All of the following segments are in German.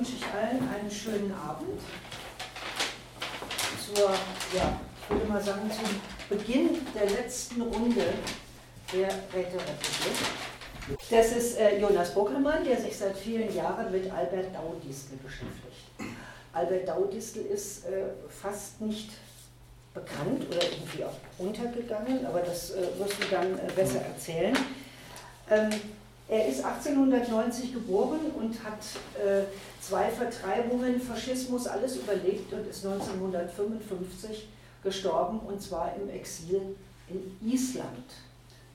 wünsche ich allen einen schönen Abend. Zur, ja, ich würde mal sagen, zum Beginn der letzten Runde der Räterepublik. Das ist äh, Jonas Bockelmann, der sich seit vielen Jahren mit Albert Daudistel beschäftigt. Albert Daudistel ist äh, fast nicht bekannt oder irgendwie auch untergegangen, aber das äh, wirst du dann äh, besser erzählen. Ähm, er ist 1890 geboren und hat äh, zwei Vertreibungen, Faschismus, alles überlebt und ist 1955 gestorben und zwar im Exil in Island.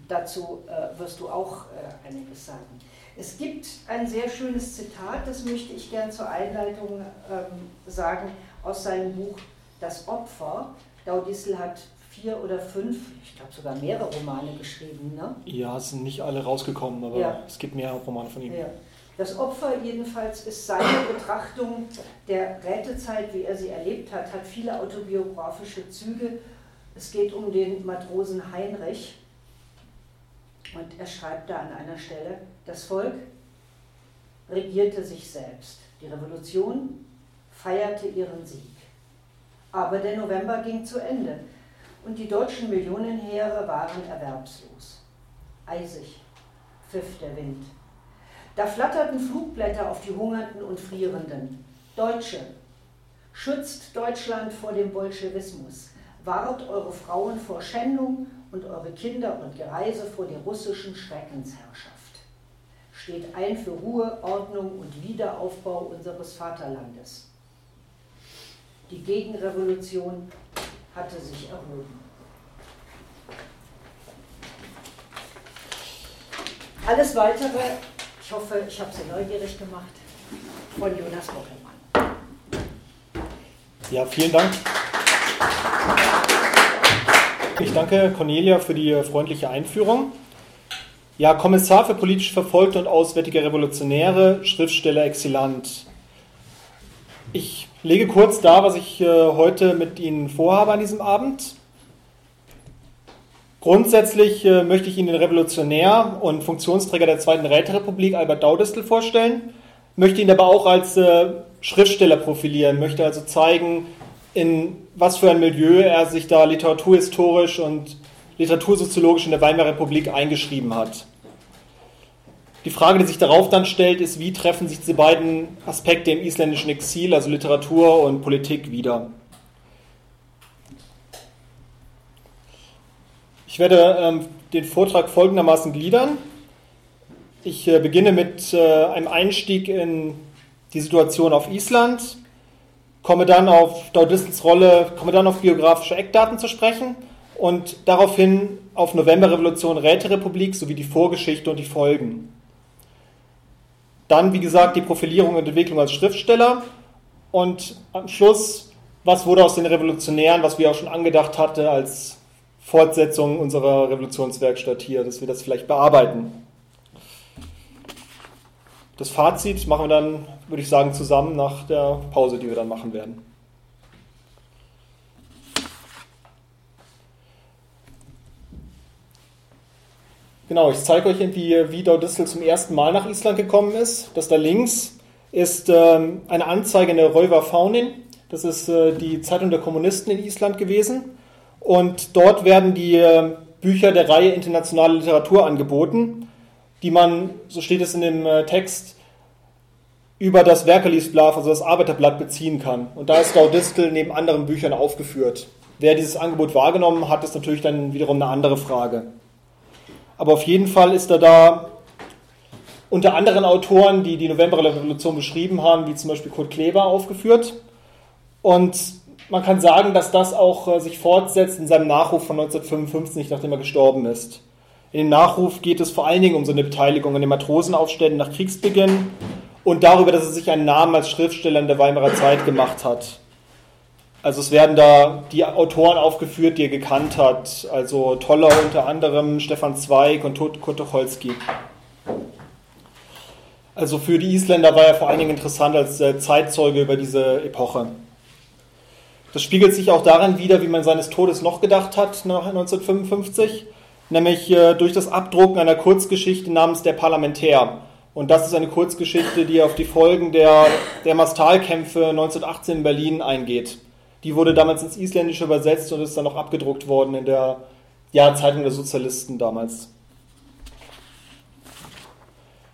Dazu äh, wirst du auch äh, einiges sagen. Es gibt ein sehr schönes Zitat, das möchte ich gern zur Einleitung ähm, sagen, aus seinem Buch Das Opfer. Daudistel hat vier oder fünf, ich glaube sogar mehrere Romane geschrieben. Ne? Ja, es sind nicht alle rausgekommen, aber ja. es gibt mehrere Romane von ihm. Ja. Das Opfer jedenfalls ist seine Betrachtung der Rätezeit, wie er sie erlebt hat, hat viele autobiografische Züge. Es geht um den Matrosen Heinrich und er schreibt da an einer Stelle, das Volk regierte sich selbst. Die Revolution feierte ihren Sieg. Aber der November ging zu Ende und die deutschen Millionenheere waren erwerbslos. Eisig pfiff der Wind. Da flatterten Flugblätter auf die Hungernden und Frierenden. Deutsche, schützt Deutschland vor dem Bolschewismus, wahrt eure Frauen vor Schändung und eure Kinder und Gereise vor der russischen Schreckensherrschaft. Steht ein für Ruhe, Ordnung und Wiederaufbau unseres Vaterlandes. Die Gegenrevolution hatte sich erhoben. Alles Weitere, ich hoffe, ich habe Sie neugierig gemacht, von Jonas Bockelmann. Ja, vielen Dank. Ich danke Cornelia für die freundliche Einführung. Ja, Kommissar für politisch Verfolgte und Auswärtige Revolutionäre, Schriftsteller Exilant. Ich lege kurz dar, was ich äh, heute mit Ihnen vorhabe an diesem Abend. Grundsätzlich äh, möchte ich Ihnen den Revolutionär und Funktionsträger der Zweiten Räterepublik Albert Daudistel vorstellen, möchte ihn aber auch als äh, Schriftsteller profilieren, möchte also zeigen, in was für ein Milieu er sich da literaturhistorisch und literatursoziologisch in der Weimarer Republik eingeschrieben hat. Die Frage, die sich darauf dann stellt, ist, wie treffen sich diese beiden Aspekte im isländischen Exil, also Literatur und Politik, wieder? Ich werde ähm, den Vortrag folgendermaßen gliedern. Ich äh, beginne mit äh, einem Einstieg in die Situation auf Island, komme dann auf Daudistels Rolle, komme dann auf biografische Eckdaten zu sprechen und daraufhin auf Novemberrevolution, Räterepublik sowie die Vorgeschichte und die Folgen. Dann, wie gesagt, die Profilierung und Entwicklung als Schriftsteller. Und am Schluss, was wurde aus den Revolutionären, was wir auch schon angedacht hatten, als Fortsetzung unserer Revolutionswerkstatt hier, dass wir das vielleicht bearbeiten. Das Fazit machen wir dann, würde ich sagen, zusammen nach der Pause, die wir dann machen werden. Genau, ich zeige euch irgendwie, wie Daudistel zum ersten Mal nach Island gekommen ist. Das da links ist ähm, eine Anzeige in der Röver Faunin. Das ist äh, die Zeitung der Kommunisten in Island gewesen. Und dort werden die äh, Bücher der Reihe Internationale Literatur angeboten, die man, so steht es in dem äh, Text, über das Werkeliesblad, also das Arbeiterblatt, beziehen kann. Und da ist Daudistel neben anderen Büchern aufgeführt. Wer dieses Angebot wahrgenommen hat, ist natürlich dann wiederum eine andere Frage. Aber auf jeden Fall ist er da unter anderen Autoren, die die Novemberrevolution beschrieben haben, wie zum Beispiel Kurt Kleber, aufgeführt. Und man kann sagen, dass das auch äh, sich fortsetzt in seinem Nachruf von 1955, nachdem er gestorben ist. In dem Nachruf geht es vor allen Dingen um seine Beteiligung an den Matrosenaufständen nach Kriegsbeginn und darüber, dass er sich einen Namen als Schriftsteller in der Weimarer Zeit gemacht hat. Also es werden da die Autoren aufgeführt, die er gekannt hat. Also Toller unter anderem, Stefan Zweig und Kurt Tucholsky. Also für die Isländer war er vor allen Dingen interessant als äh, Zeitzeuge über diese Epoche. Das spiegelt sich auch darin wider, wie man seines Todes noch gedacht hat nach 1955, nämlich äh, durch das Abdrucken einer Kurzgeschichte namens Der Parlamentär, Und das ist eine Kurzgeschichte, die auf die Folgen der, der Mastalkämpfe 1918 in Berlin eingeht. Die wurde damals ins Isländische übersetzt und ist dann noch abgedruckt worden in der ja, Zeitung der Sozialisten damals.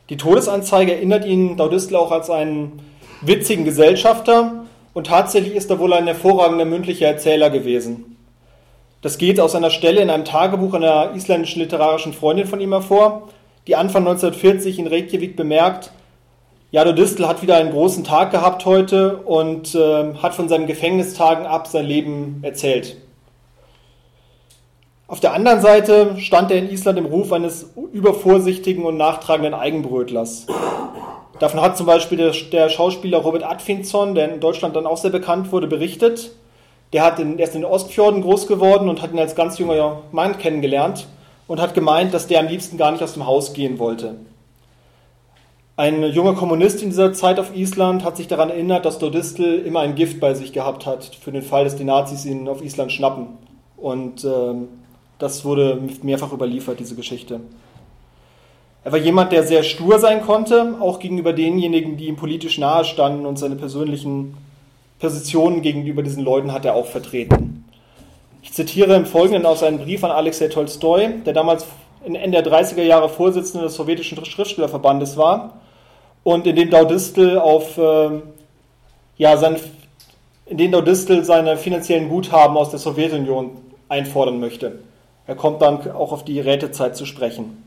Die Todesanzeige erinnert ihn Daudistel auch als einen witzigen Gesellschafter und tatsächlich ist er wohl ein hervorragender mündlicher Erzähler gewesen. Das geht aus einer Stelle in einem Tagebuch einer isländischen literarischen Freundin von ihm hervor, die Anfang 1940 in Reykjavik bemerkt, Jado Distel hat wieder einen großen Tag gehabt heute und äh, hat von seinen Gefängnistagen ab sein Leben erzählt. Auf der anderen Seite stand er in Island im Ruf eines übervorsichtigen und nachtragenden Eigenbrötlers. Davon hat zum Beispiel der, der Schauspieler Robert Atfinson, der in Deutschland dann auch sehr bekannt wurde, berichtet. Der, hat in, der ist in den Ostfjorden groß geworden und hat ihn als ganz junger Mann kennengelernt und hat gemeint, dass der am liebsten gar nicht aus dem Haus gehen wollte. Ein junger Kommunist in dieser Zeit auf Island hat sich daran erinnert, dass Dodistel immer ein Gift bei sich gehabt hat, für den Fall, dass die Nazis ihn auf Island schnappen. Und äh, das wurde mehrfach überliefert, diese Geschichte. Er war jemand, der sehr stur sein konnte, auch gegenüber denjenigen, die ihm politisch nahe standen und seine persönlichen Positionen gegenüber diesen Leuten hat er auch vertreten. Ich zitiere im Folgenden aus einem Brief an Alexei Tolstoi, der damals in Ende der 30er Jahre Vorsitzender des sowjetischen Schriftstellerverbandes war und in dem Daudistel auf äh, ja, sein, in dem Daudistel seine finanziellen Guthaben aus der Sowjetunion einfordern möchte. Er kommt dann auch auf die Rätezeit zu sprechen.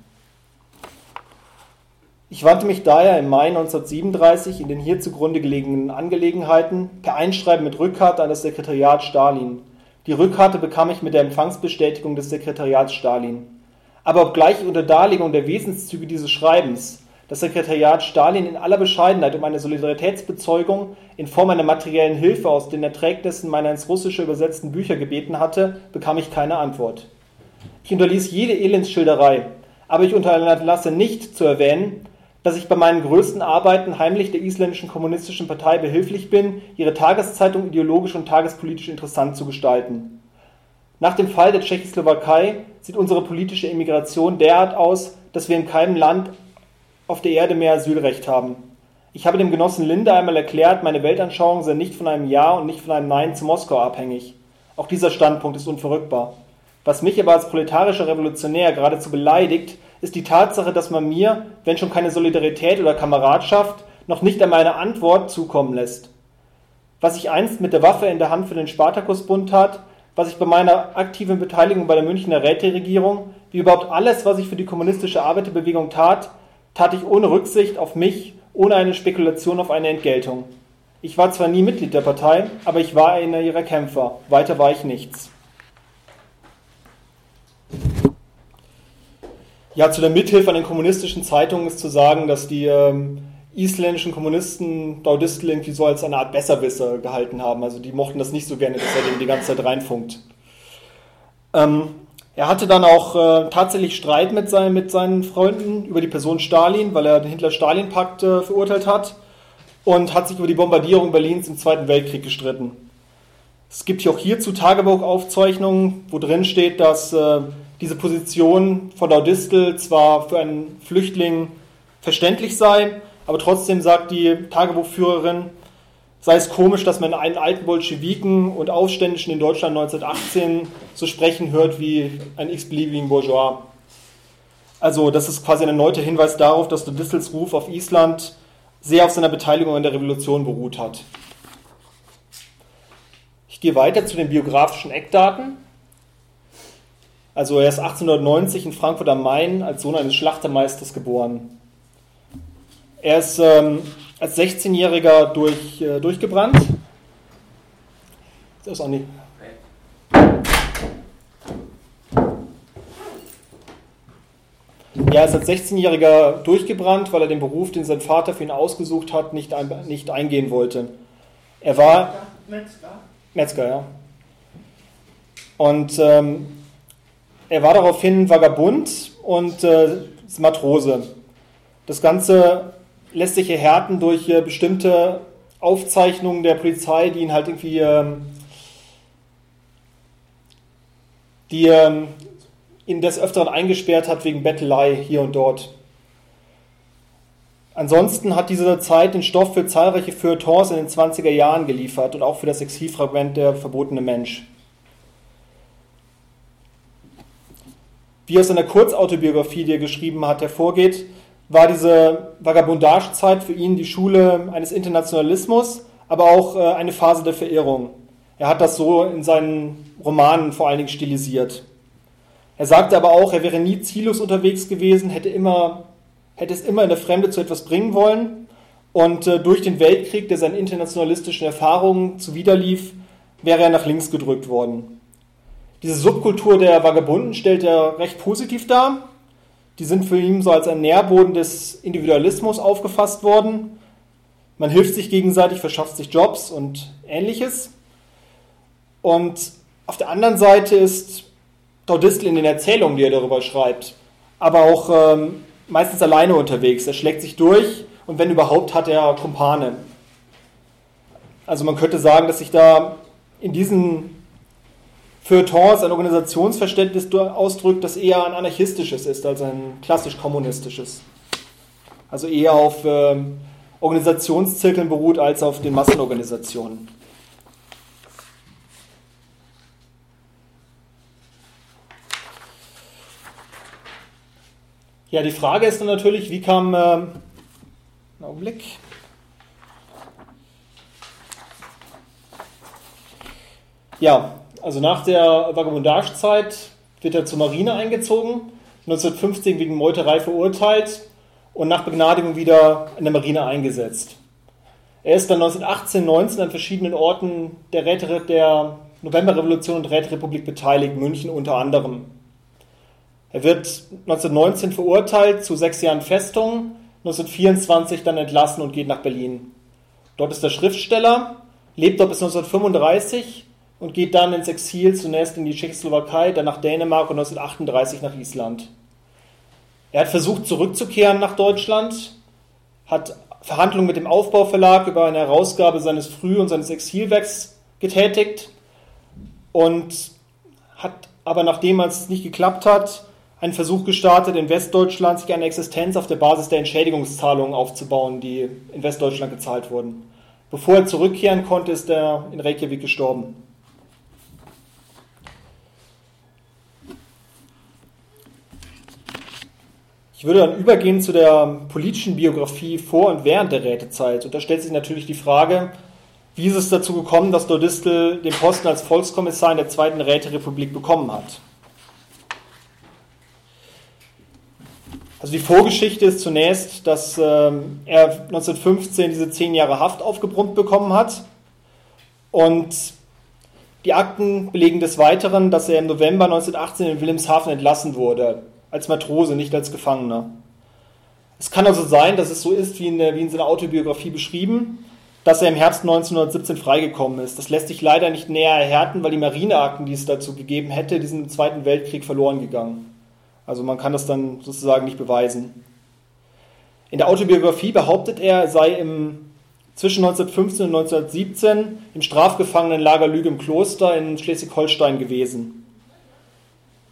Ich wandte mich daher im Mai 1937 in den hier zugrunde gelegenen Angelegenheiten per Einschreiben mit Rückkarte an das Sekretariat Stalin die Rückkarte bekam ich mit der Empfangsbestätigung des Sekretariats Stalin. Aber obgleich unter Darlegung der Wesenszüge dieses Schreibens das Sekretariat Stalin in aller Bescheidenheit um eine Solidaritätsbezeugung in Form einer materiellen Hilfe aus den Erträgnissen meiner ins Russische übersetzten Bücher gebeten hatte, bekam ich keine Antwort. Ich unterließ jede Elendsschilderei, aber ich unterlasse nicht zu erwähnen, dass ich bei meinen größten Arbeiten heimlich der isländischen kommunistischen Partei behilflich bin, ihre Tageszeitung ideologisch und tagespolitisch interessant zu gestalten. Nach dem Fall der Tschechoslowakei sieht unsere politische Immigration derart aus, dass wir in keinem Land auf der Erde mehr Asylrecht haben. Ich habe dem Genossen Linde einmal erklärt, meine Weltanschauung sei nicht von einem Ja und nicht von einem Nein zu Moskau abhängig. Auch dieser Standpunkt ist unverrückbar. Was mich aber als proletarischer Revolutionär geradezu beleidigt, ist die Tatsache, dass man mir, wenn schon keine Solidarität oder Kameradschaft, noch nicht einmal eine Antwort zukommen lässt. Was ich einst mit der Waffe in der Hand für den Spartakusbund tat, was ich bei meiner aktiven Beteiligung bei der Münchner Räteregierung, wie überhaupt alles, was ich für die kommunistische Arbeiterbewegung tat, tat ich ohne Rücksicht auf mich, ohne eine Spekulation auf eine Entgeltung. Ich war zwar nie Mitglied der Partei, aber ich war einer ihrer Kämpfer. Weiter war ich nichts. Ja, zu der Mithilfe an den kommunistischen Zeitungen ist zu sagen, dass die ähm, isländischen Kommunisten Daudistel irgendwie so als eine Art Besserwisser gehalten haben. Also die mochten das nicht so gerne, dass er dem die ganze Zeit reinfunkt. Ähm, er hatte dann auch äh, tatsächlich Streit mit, sein, mit, seinen Freunden über die Person Stalin, weil er den Hitler-Stalin-Pakt äh, verurteilt hat und hat sich über die Bombardierung Berlins im Zweiten Weltkrieg gestritten. Es gibt hier auch hierzu Tagebuchaufzeichnungen, wo drin steht, dass äh, diese Position von Daudistel zwar für einen Flüchtling verständlich sei, aber trotzdem sagt die Tagebuchführerin, sei es komisch, dass man einen alten Bolschewiken und Aufständischen in Deutschland 1918 so sprechen hört wie ein x-beliebigen Bourgeois. Also das ist quasi ein erneuter Hinweis darauf, dass Daudistels Ruf auf Island sehr auf seiner Beteiligung an der Revolution beruht hat. Ich gehe weiter zu den biografischen Eckdaten. Also er ist 1890 in Frankfurt am Main als Sohn eines Schlachtermeisters geboren. Er ist ähm, als 16-Jähriger durch, äh, durchgebrannt. Das ist auch nicht. Ja, er ist als 16-Jähriger durchgebrannt, weil er den Beruf, den sein Vater für ihn ausgesucht hat, nicht, ein, nicht eingehen wollte. Er war. Metzger? Metzger, ja. Und ähm, er war daraufhin Vagabund und äh, Matrose. Das Ganze lässt sich erhärten durch äh, bestimmte Aufzeichnungen der Polizei, die ihn halt irgendwie, ähm, die ähm, ihn des Öfteren eingesperrt hat wegen Bettelei hier und dort. Ansonsten hat diese Zeit den Stoff für zahlreiche Feuilletons in den 20er Jahren geliefert und auch für das Exilfragment Der verbotene Mensch. Wie aus seiner Kurzautobiographie, die er geschrieben hat, hervorgeht, war diese Vagabundagezeit für ihn die Schule eines Internationalismus, aber auch äh, eine Phase der Verirrung. Er hat das so in seinen Romanen vor allen Dingen stilisiert. Er sagte aber auch, er wäre nie ziellos unterwegs gewesen, hätte, immer, hätte es immer in der Fremde zu etwas bringen wollen. Und äh, durch den Weltkrieg, der seinen internationalistischen Erfahrungen zuwiderlief, wäre er nach links gedrückt worden. Diese Subkultur der Vagabunden stellt er recht positiv dar. Die sind für ihn so als ein Nährboden des Individualismus aufgefasst worden. Man hilft sich gegenseitig, verschafft sich Jobs und ähnliches. Und auf der anderen Seite ist Daudistel in den Erzählungen, die er darüber schreibt, aber auch ähm, meistens alleine unterwegs. Er schlägt sich durch und wenn überhaupt hat er Kumpane. Also man könnte sagen, dass sich da in diesen Feuilletons ein Organisationsverständnis ausdrückt, das eher ein anarchistisches ist als ein klassisch kommunistisches. Also eher auf ähm, Organisationszirkeln beruht als auf den Massenorganisationen. Ja, die Frage ist dann natürlich, wie kam. Ähm, Augenblick. Ja, also nach der Vagabundagezeit wird er zur Marine eingezogen, 1915 wegen Meuterei verurteilt und nach Begnadigung wieder in der Marine eingesetzt. Er ist dann 1918, 19 an verschiedenen Orten der, Räte, der Novemberrevolution und Räterepublik beteiligt, München unter anderem. Er wird 1919 verurteilt zu sechs Jahren Festung, 1924 dann entlassen und geht nach Berlin. Dort ist er Schriftsteller, lebt dort bis 1935 und geht dann ins Exil, zunächst in die Tschechoslowakei, dann nach Dänemark und 1938 nach Island. Er hat versucht zurückzukehren nach Deutschland, hat Verhandlungen mit dem Aufbauverlag über eine Herausgabe seines Früh- und seines Exilwerks getätigt und hat aber nachdem es nicht geklappt hat, einen Versuch gestartet, in Westdeutschland sich eine Existenz auf der Basis der Entschädigungszahlungen aufzubauen, die in Westdeutschland gezahlt wurden. Bevor er zurückkehren konnte, ist er in Reykjavik gestorben. Ich würde dann übergehen zu der politischen Biografie vor und während der Rätezeit. Und da stellt sich natürlich die Frage, wie ist es dazu gekommen, dass Dordistel den Posten als Volkskommissar in der Zweiten Räterepublik bekommen hat? Also die Vorgeschichte ist zunächst, dass ähm, er 1915 diese zehn Jahre Haft aufgebrummt bekommen hat und die Akten belegen des Weiteren, dass er im November 1918 in Wilhelmshaven entlassen wurde, als Matrose, nicht als Gefangener. Es kann also sein, dass es so ist, wie in, wie in seiner Autobiografie beschrieben, dass er im Herbst 1917 freigekommen ist. Das lässt sich leider nicht näher erhärten, weil die Marineakten, die es dazu gegeben hätte, die sind im Zweiten Weltkrieg verloren gegangen. Also man kann das dann sozusagen nicht beweisen. In der Autobiografie behauptet er, er sei im, zwischen 1915 und 1917 im Strafgefangenenlager Lüge im Kloster in Schleswig-Holstein gewesen.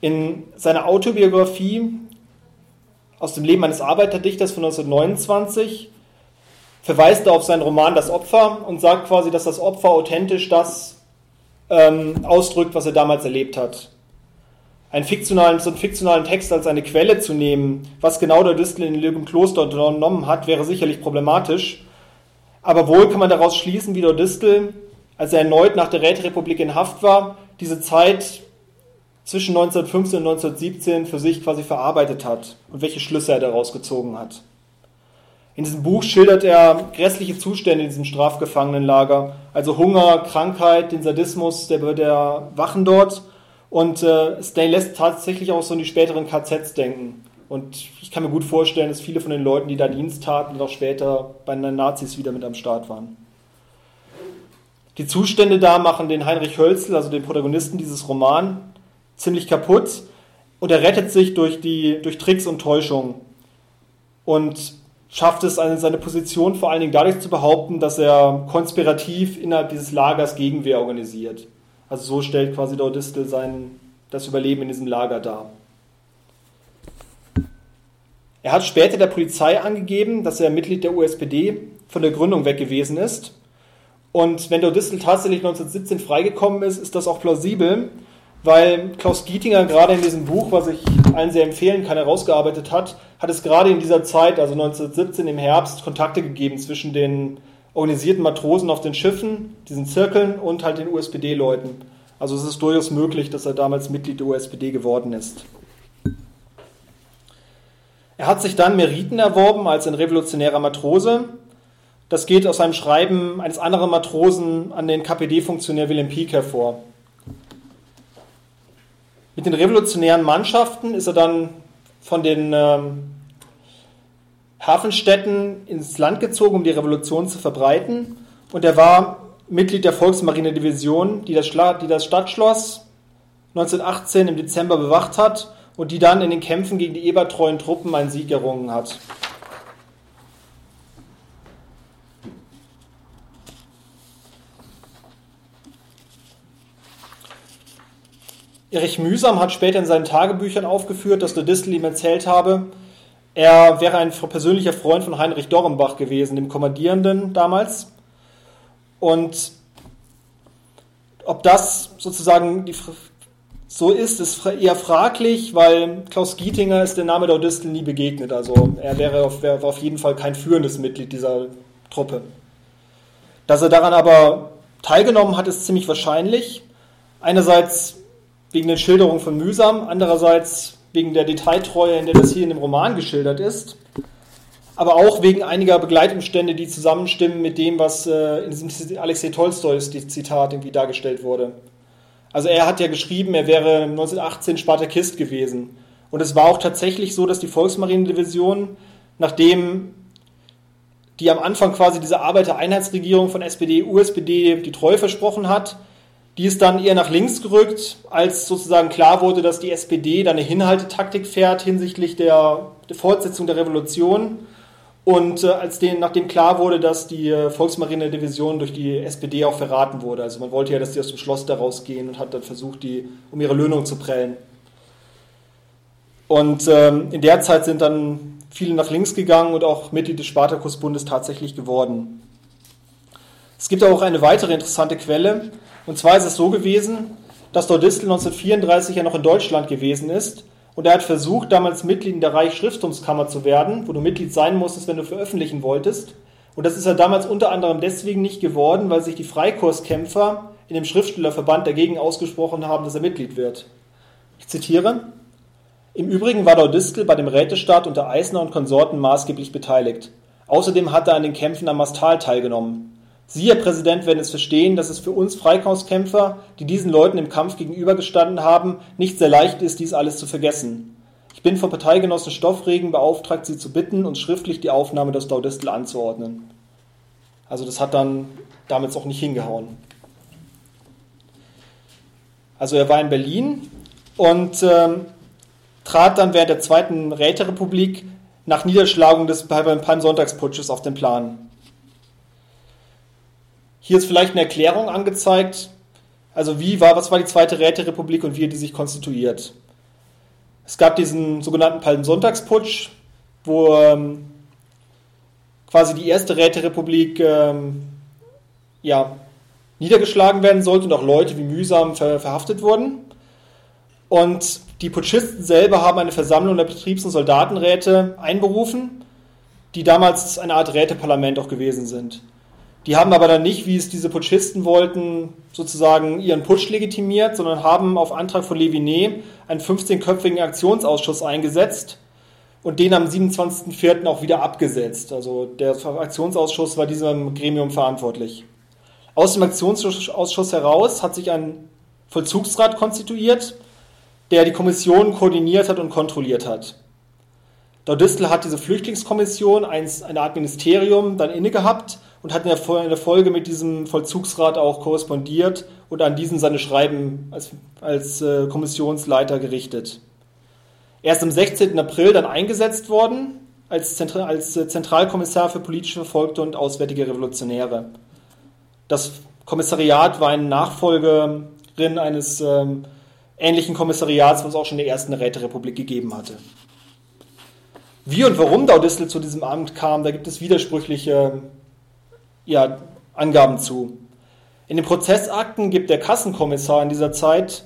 In seiner Autobiografie aus dem Leben eines Arbeiterdichters von 1929 verweist er auf seinen Roman Das Opfer und sagt quasi, dass das Opfer authentisch das ähm, ausdrückt, was er damals erlebt hat einen fiktionalen, so einen fiktionalen Text als eine Quelle zu nehmen, was genau der Distel in Lügen Kloster unternommen hat, wäre sicherlich problematisch. Aber wohl kann man daraus schließen, wie der Distel, als er erneut nach der Räterepublik in Haft war, diese Zeit zwischen 1915 und 1917 für sich quasi verarbeitet hat und welche Schlüsse er daraus gezogen hat. In diesem Buch schildert er grässliche Zustände in diesem Strafgefangenenlager, also Hunger, Krankheit, den Sadismus der, der Wachen dort und äh, es lässt tatsächlich auch so an die späteren KZs denken. Und ich kann mir gut vorstellen, dass viele von den Leuten, die da Dienst taten, auch später bei den Nazis wieder mit am Start waren. Die Zustände da machen den Heinrich Hölzel, also den Protagonisten dieses Romans, ziemlich kaputt und er rettet sich durch, die, durch Tricks und Täuschung und schafft es, seine Position vor allen Dingen dadurch zu behaupten, dass er konspirativ innerhalb dieses Lagers Gegenwehr organisiert. Also so stellt quasi Daudistel sein, das Überleben in diesem Lager dar. Er hat später der Polizei angegeben, dass er Mitglied der USPD von der Gründung weg gewesen ist. Und wenn der Distel tatsächlich 1917 freigekommen ist, ist das auch plausibel, weil Klaus Gietinger gerade in diesem Buch, was ich allen sehr empfehlen kann, herausgearbeitet hat, hat es gerade in dieser Zeit, also 1917 im Herbst, Kontakte gegeben zwischen den organisierten Matrosen auf den Schiffen, diesen Zirkeln und halt den USPD-Leuten. Also es ist durchaus möglich, dass er damals Mitglied der USPD geworden ist. Er hat sich dann Meriten erworben als ein revolutionärer Matrose. Das geht aus einem Schreiben eines anderen Matrosen an den KPD-Funktionär Wilhelm Pieck hervor. Mit den revolutionären Mannschaften ist er dann von den ähm, Hafenstädten ins Land gezogen, um die Revolution zu verbreiten. Und er war Mitglied der Volksmarinedivision, die das, die das Stadtschloss 1918 im Dezember bewacht hat und die dann in den Kämpfen gegen die ebertreuen Truppen einen Sieg errungen hat. Erich Mühsam hat später in seinen Tagebüchern aufgeführt, dass der Distel ihm erzählt habe, er wäre ein persönlicher Freund von Heinrich Dorrenbach gewesen, dem Kommandierenden damals. Und ob das sozusagen die, so ist, ist eher fraglich, weil Klaus Gietinger ist der Name der Distel nie begegnet. Also er wäre auf, wäre auf jeden Fall kein führendes Mitglied dieser Truppe. Dass er daran aber teilgenommen hat, ist ziemlich wahrscheinlich. Einerseits wegen den Schilderungen von Mühsam, andererseits wegen der Detailtreue, in der das hier in dem Roman geschildert ist, aber auch wegen einiger Begleitumstände, die zusammenstimmen mit dem, was äh, in diesem Alexei Tolstois Zitat irgendwie dargestellt wurde. Also er hat ja geschrieben, er wäre 1918 Spartakist gewesen. Und es war auch tatsächlich so, dass die Volksmarinedivision, nachdem die am Anfang quasi diese Arbeitereinheitsregierung von SPD, USPD die Treue versprochen hat, die ist dann eher nach links gerückt, als sozusagen klar wurde, dass die SPD dann eine Hinhaltetaktik fährt hinsichtlich der, der Fortsetzung der Revolution. Und äh, als den, nachdem klar wurde, dass die äh, Volksmarine-Division durch die SPD auch verraten wurde. Also man wollte ja, dass die aus dem Schloss da rausgehen und hat dann versucht, die um ihre Löhnung zu prellen. Und ähm, in der Zeit sind dann viele nach links gegangen und auch Mitglied des Spartakusbundes tatsächlich geworden. Es gibt auch eine weitere interessante Quelle, und zwar ist es so gewesen, dass Dordistel 1934 ja noch in Deutschland gewesen ist und er hat versucht, damals Mitglied in der Reichsschrifttumskammer zu werden, wo du Mitglied sein musstest, wenn du veröffentlichen wolltest. Und das ist er damals unter anderem deswegen nicht geworden, weil sich die Freikurskämpfer in dem Schriftstellerverband dagegen ausgesprochen haben, dass er Mitglied wird. Ich zitiere. Im Übrigen war Dordistel bei dem Rätestaat unter Eisner und Konsorten maßgeblich beteiligt. Außerdem hat er an den Kämpfen am Mastal teilgenommen. Sie, Herr Präsident, werden es verstehen, dass es für uns Freikaufskämpfer, die diesen Leuten im Kampf gegenübergestanden haben, nicht sehr leicht ist, dies alles zu vergessen. Ich bin vom Parteigenossen Stoffregen beauftragt, Sie zu bitten, uns schriftlich die Aufnahme des Daudistel anzuordnen. Also das hat dann damals auch nicht hingehauen. Also er war in Berlin und ähm, trat dann während der Zweiten Räterepublik nach Niederschlagung des Palmsonntagsputsches auf den Plan. Hier ist vielleicht eine Erklärung angezeigt. Also wie war, was war die Zweite Räterepublik und wie hat die sich konstituiert? Es gab diesen sogenannten Palmsonntagsputsch, wo ähm, quasi die erste Räterepublik ähm, ja, niedergeschlagen werden sollte und auch Leute wie mühsam ver verhaftet wurden. Und die Putschisten selber haben eine Versammlung der Betriebs- und Soldatenräte einberufen, die damals eine Art Räteparlament auch gewesen sind. Die haben aber dann nicht, wie es diese Putschisten wollten, sozusagen ihren Putsch legitimiert, sondern haben auf Antrag von Levinet einen 15-köpfigen Aktionsausschuss eingesetzt und den am 27.04. auch wieder abgesetzt. Also der Aktionsausschuss war diesem Gremium verantwortlich. Aus dem Aktionsausschuss heraus hat sich ein Vollzugsrat konstituiert, der die Kommission koordiniert hat und kontrolliert hat. Daudistel hat diese Flüchtlingskommission, eine Art Ministerium, dann inne gehabt und hat in der Folge mit diesem Vollzugsrat auch korrespondiert und an diesen seine Schreiben als, als äh, Kommissionsleiter gerichtet. Er ist am 16. April dann eingesetzt worden als, Zentral, als äh, Zentralkommissar für politisch Verfolgte und auswärtige Revolutionäre. Das Kommissariat war eine Nachfolgerin eines ähm, ähnlichen Kommissariats, was es auch schon in der ersten Räterepublik gegeben hatte. Wie und warum Daudistel zu diesem Amt kam, da gibt es widersprüchliche ja, Angaben zu. In den Prozessakten gibt der Kassenkommissar in dieser Zeit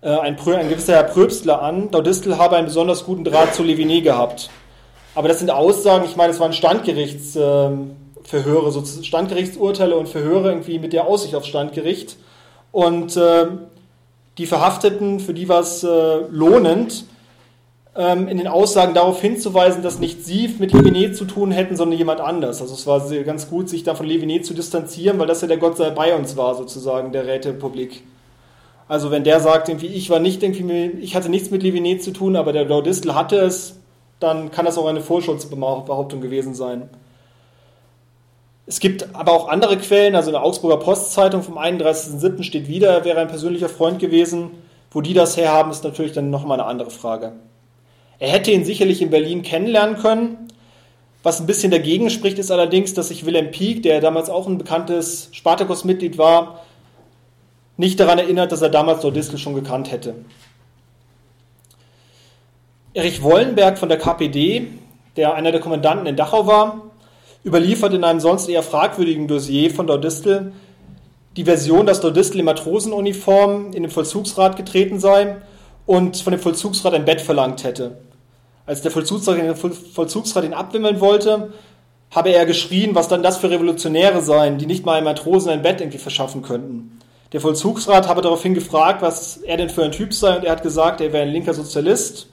äh, ein, ein, gewisser Herr Pröbstler an, Daudistel habe einen besonders guten Draht zu Leviné gehabt. Aber das sind Aussagen, ich meine, es waren Standgerichtsverhöre, äh, so Standgerichtsurteile und Verhöre irgendwie mit der Aussicht auf Standgericht. Und äh, die Verhafteten, für die war es äh, lohnend, ähm, in den Aussagen darauf hinzuweisen, dass nicht sie mit Levinet zu tun hätten, sondern jemand anders. Also es war ganz gut, sich da von Levinet zu distanzieren, weil das ja der Gott sei bei uns war, sozusagen, der Räterepublik. Also wenn der sagt, irgendwie, ich war nicht irgendwie, ich hatte nichts mit Levinet zu tun, aber der Laudistel hatte es, dann kann das auch eine Vorschutzbehauptung gewesen sein. Es gibt aber auch andere Quellen, also in der Augsburger Postzeitung vom 31.07. steht wieder, er wäre ein persönlicher Freund gewesen. Wo die das herhaben, ist natürlich dann nochmal eine andere Frage. Er hätte ihn sicherlich in Berlin kennenlernen können. Was ein bisschen dagegen spricht, ist allerdings, dass sich Wilhelm Pieck, der damals auch ein bekanntes Spartakos-Mitglied war, nicht daran erinnert, dass er damals Nordistel schon gekannt hätte. Erich Wollenberg von der KPD, der einer der Kommandanten in Dachau war, überliefert in einem sonst eher fragwürdigen Dossier von Dordistel die Version, dass Dordistel in Matrosenuniform in den Vollzugsrat getreten sei und von dem Vollzugsrat ein Bett verlangt hätte. Als der Vollzugsrat, ihn abwimmeln wollte, habe er geschrien, was dann das für Revolutionäre seien, die nicht mal einem Matrosen ein Bett irgendwie verschaffen könnten. Der Vollzugsrat habe daraufhin gefragt, was er denn für ein Typ sei, und er hat gesagt, er wäre ein linker Sozialist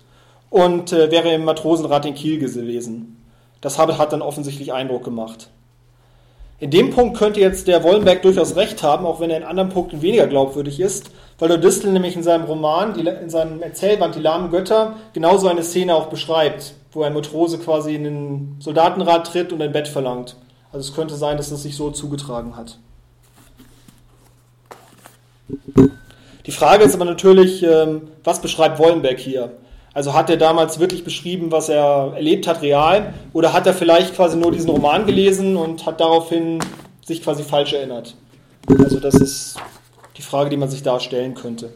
und äh, wäre im Matrosenrat in Kiel gewesen. Das habe, hat dann offensichtlich Eindruck gemacht. In dem Punkt könnte jetzt der Wollenberg durchaus recht haben, auch wenn er in anderen Punkten weniger glaubwürdig ist, weil der Distel nämlich in seinem Roman, in seinem Erzählband Die lahmen Götter, genauso eine Szene auch beschreibt, wo ein Matrose quasi in den Soldatenrat tritt und ein Bett verlangt. Also es könnte sein, dass das sich so zugetragen hat. Die Frage ist aber natürlich, ähm, was beschreibt Wollenberg hier? Also hat er damals wirklich beschrieben, was er erlebt hat, real? Oder hat er vielleicht quasi nur diesen Roman gelesen und hat daraufhin sich quasi falsch erinnert? Also das ist die Frage, die man sich da stellen könnte.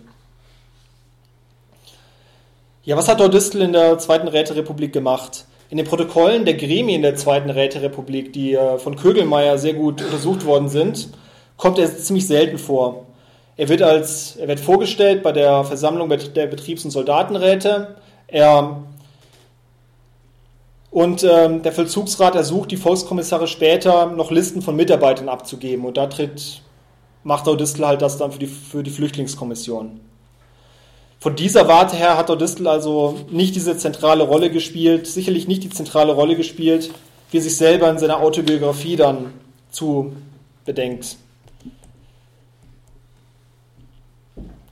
Ja, was hat Dordistel in der Zweiten Räterepublik gemacht? In den Protokollen der Gremien der Zweiten Räterepublik, die äh, von Kögelmeier sehr gut untersucht worden sind, kommt er ziemlich selten vor. Er wird, als, er wird vorgestellt bei der Versammlung der Betriebs- und Soldatenräte. Er und ähm, der Vollzugsrat ersucht die Volkskommissare später noch Listen von Mitarbeitern abzugeben. Und da tritt, macht Audistel halt das dann für die, für die Flüchtlingskommission. Von dieser Warte her hat Audistel also nicht diese zentrale Rolle gespielt, sicherlich nicht die zentrale Rolle gespielt, wie er sich selber in seiner Autobiografie dann zu bedenkt.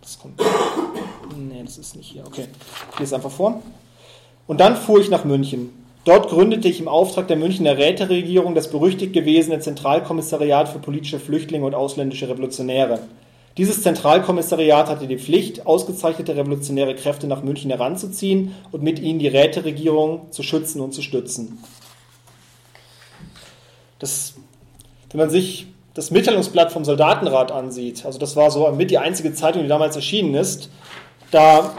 Das kommt. Nee, das ist nicht hier. Okay, ich lese einfach vor. Und dann fuhr ich nach München. Dort gründete ich im Auftrag der Münchner Räteregierung das berüchtigt gewesene Zentralkommissariat für politische Flüchtlinge und ausländische Revolutionäre. Dieses Zentralkommissariat hatte die Pflicht, ausgezeichnete revolutionäre Kräfte nach München heranzuziehen und mit ihnen die Räteregierung zu schützen und zu stützen. Das, wenn man sich das Mitteilungsblatt vom Soldatenrat ansieht, also das war so mit die einzige Zeitung, die damals erschienen ist, da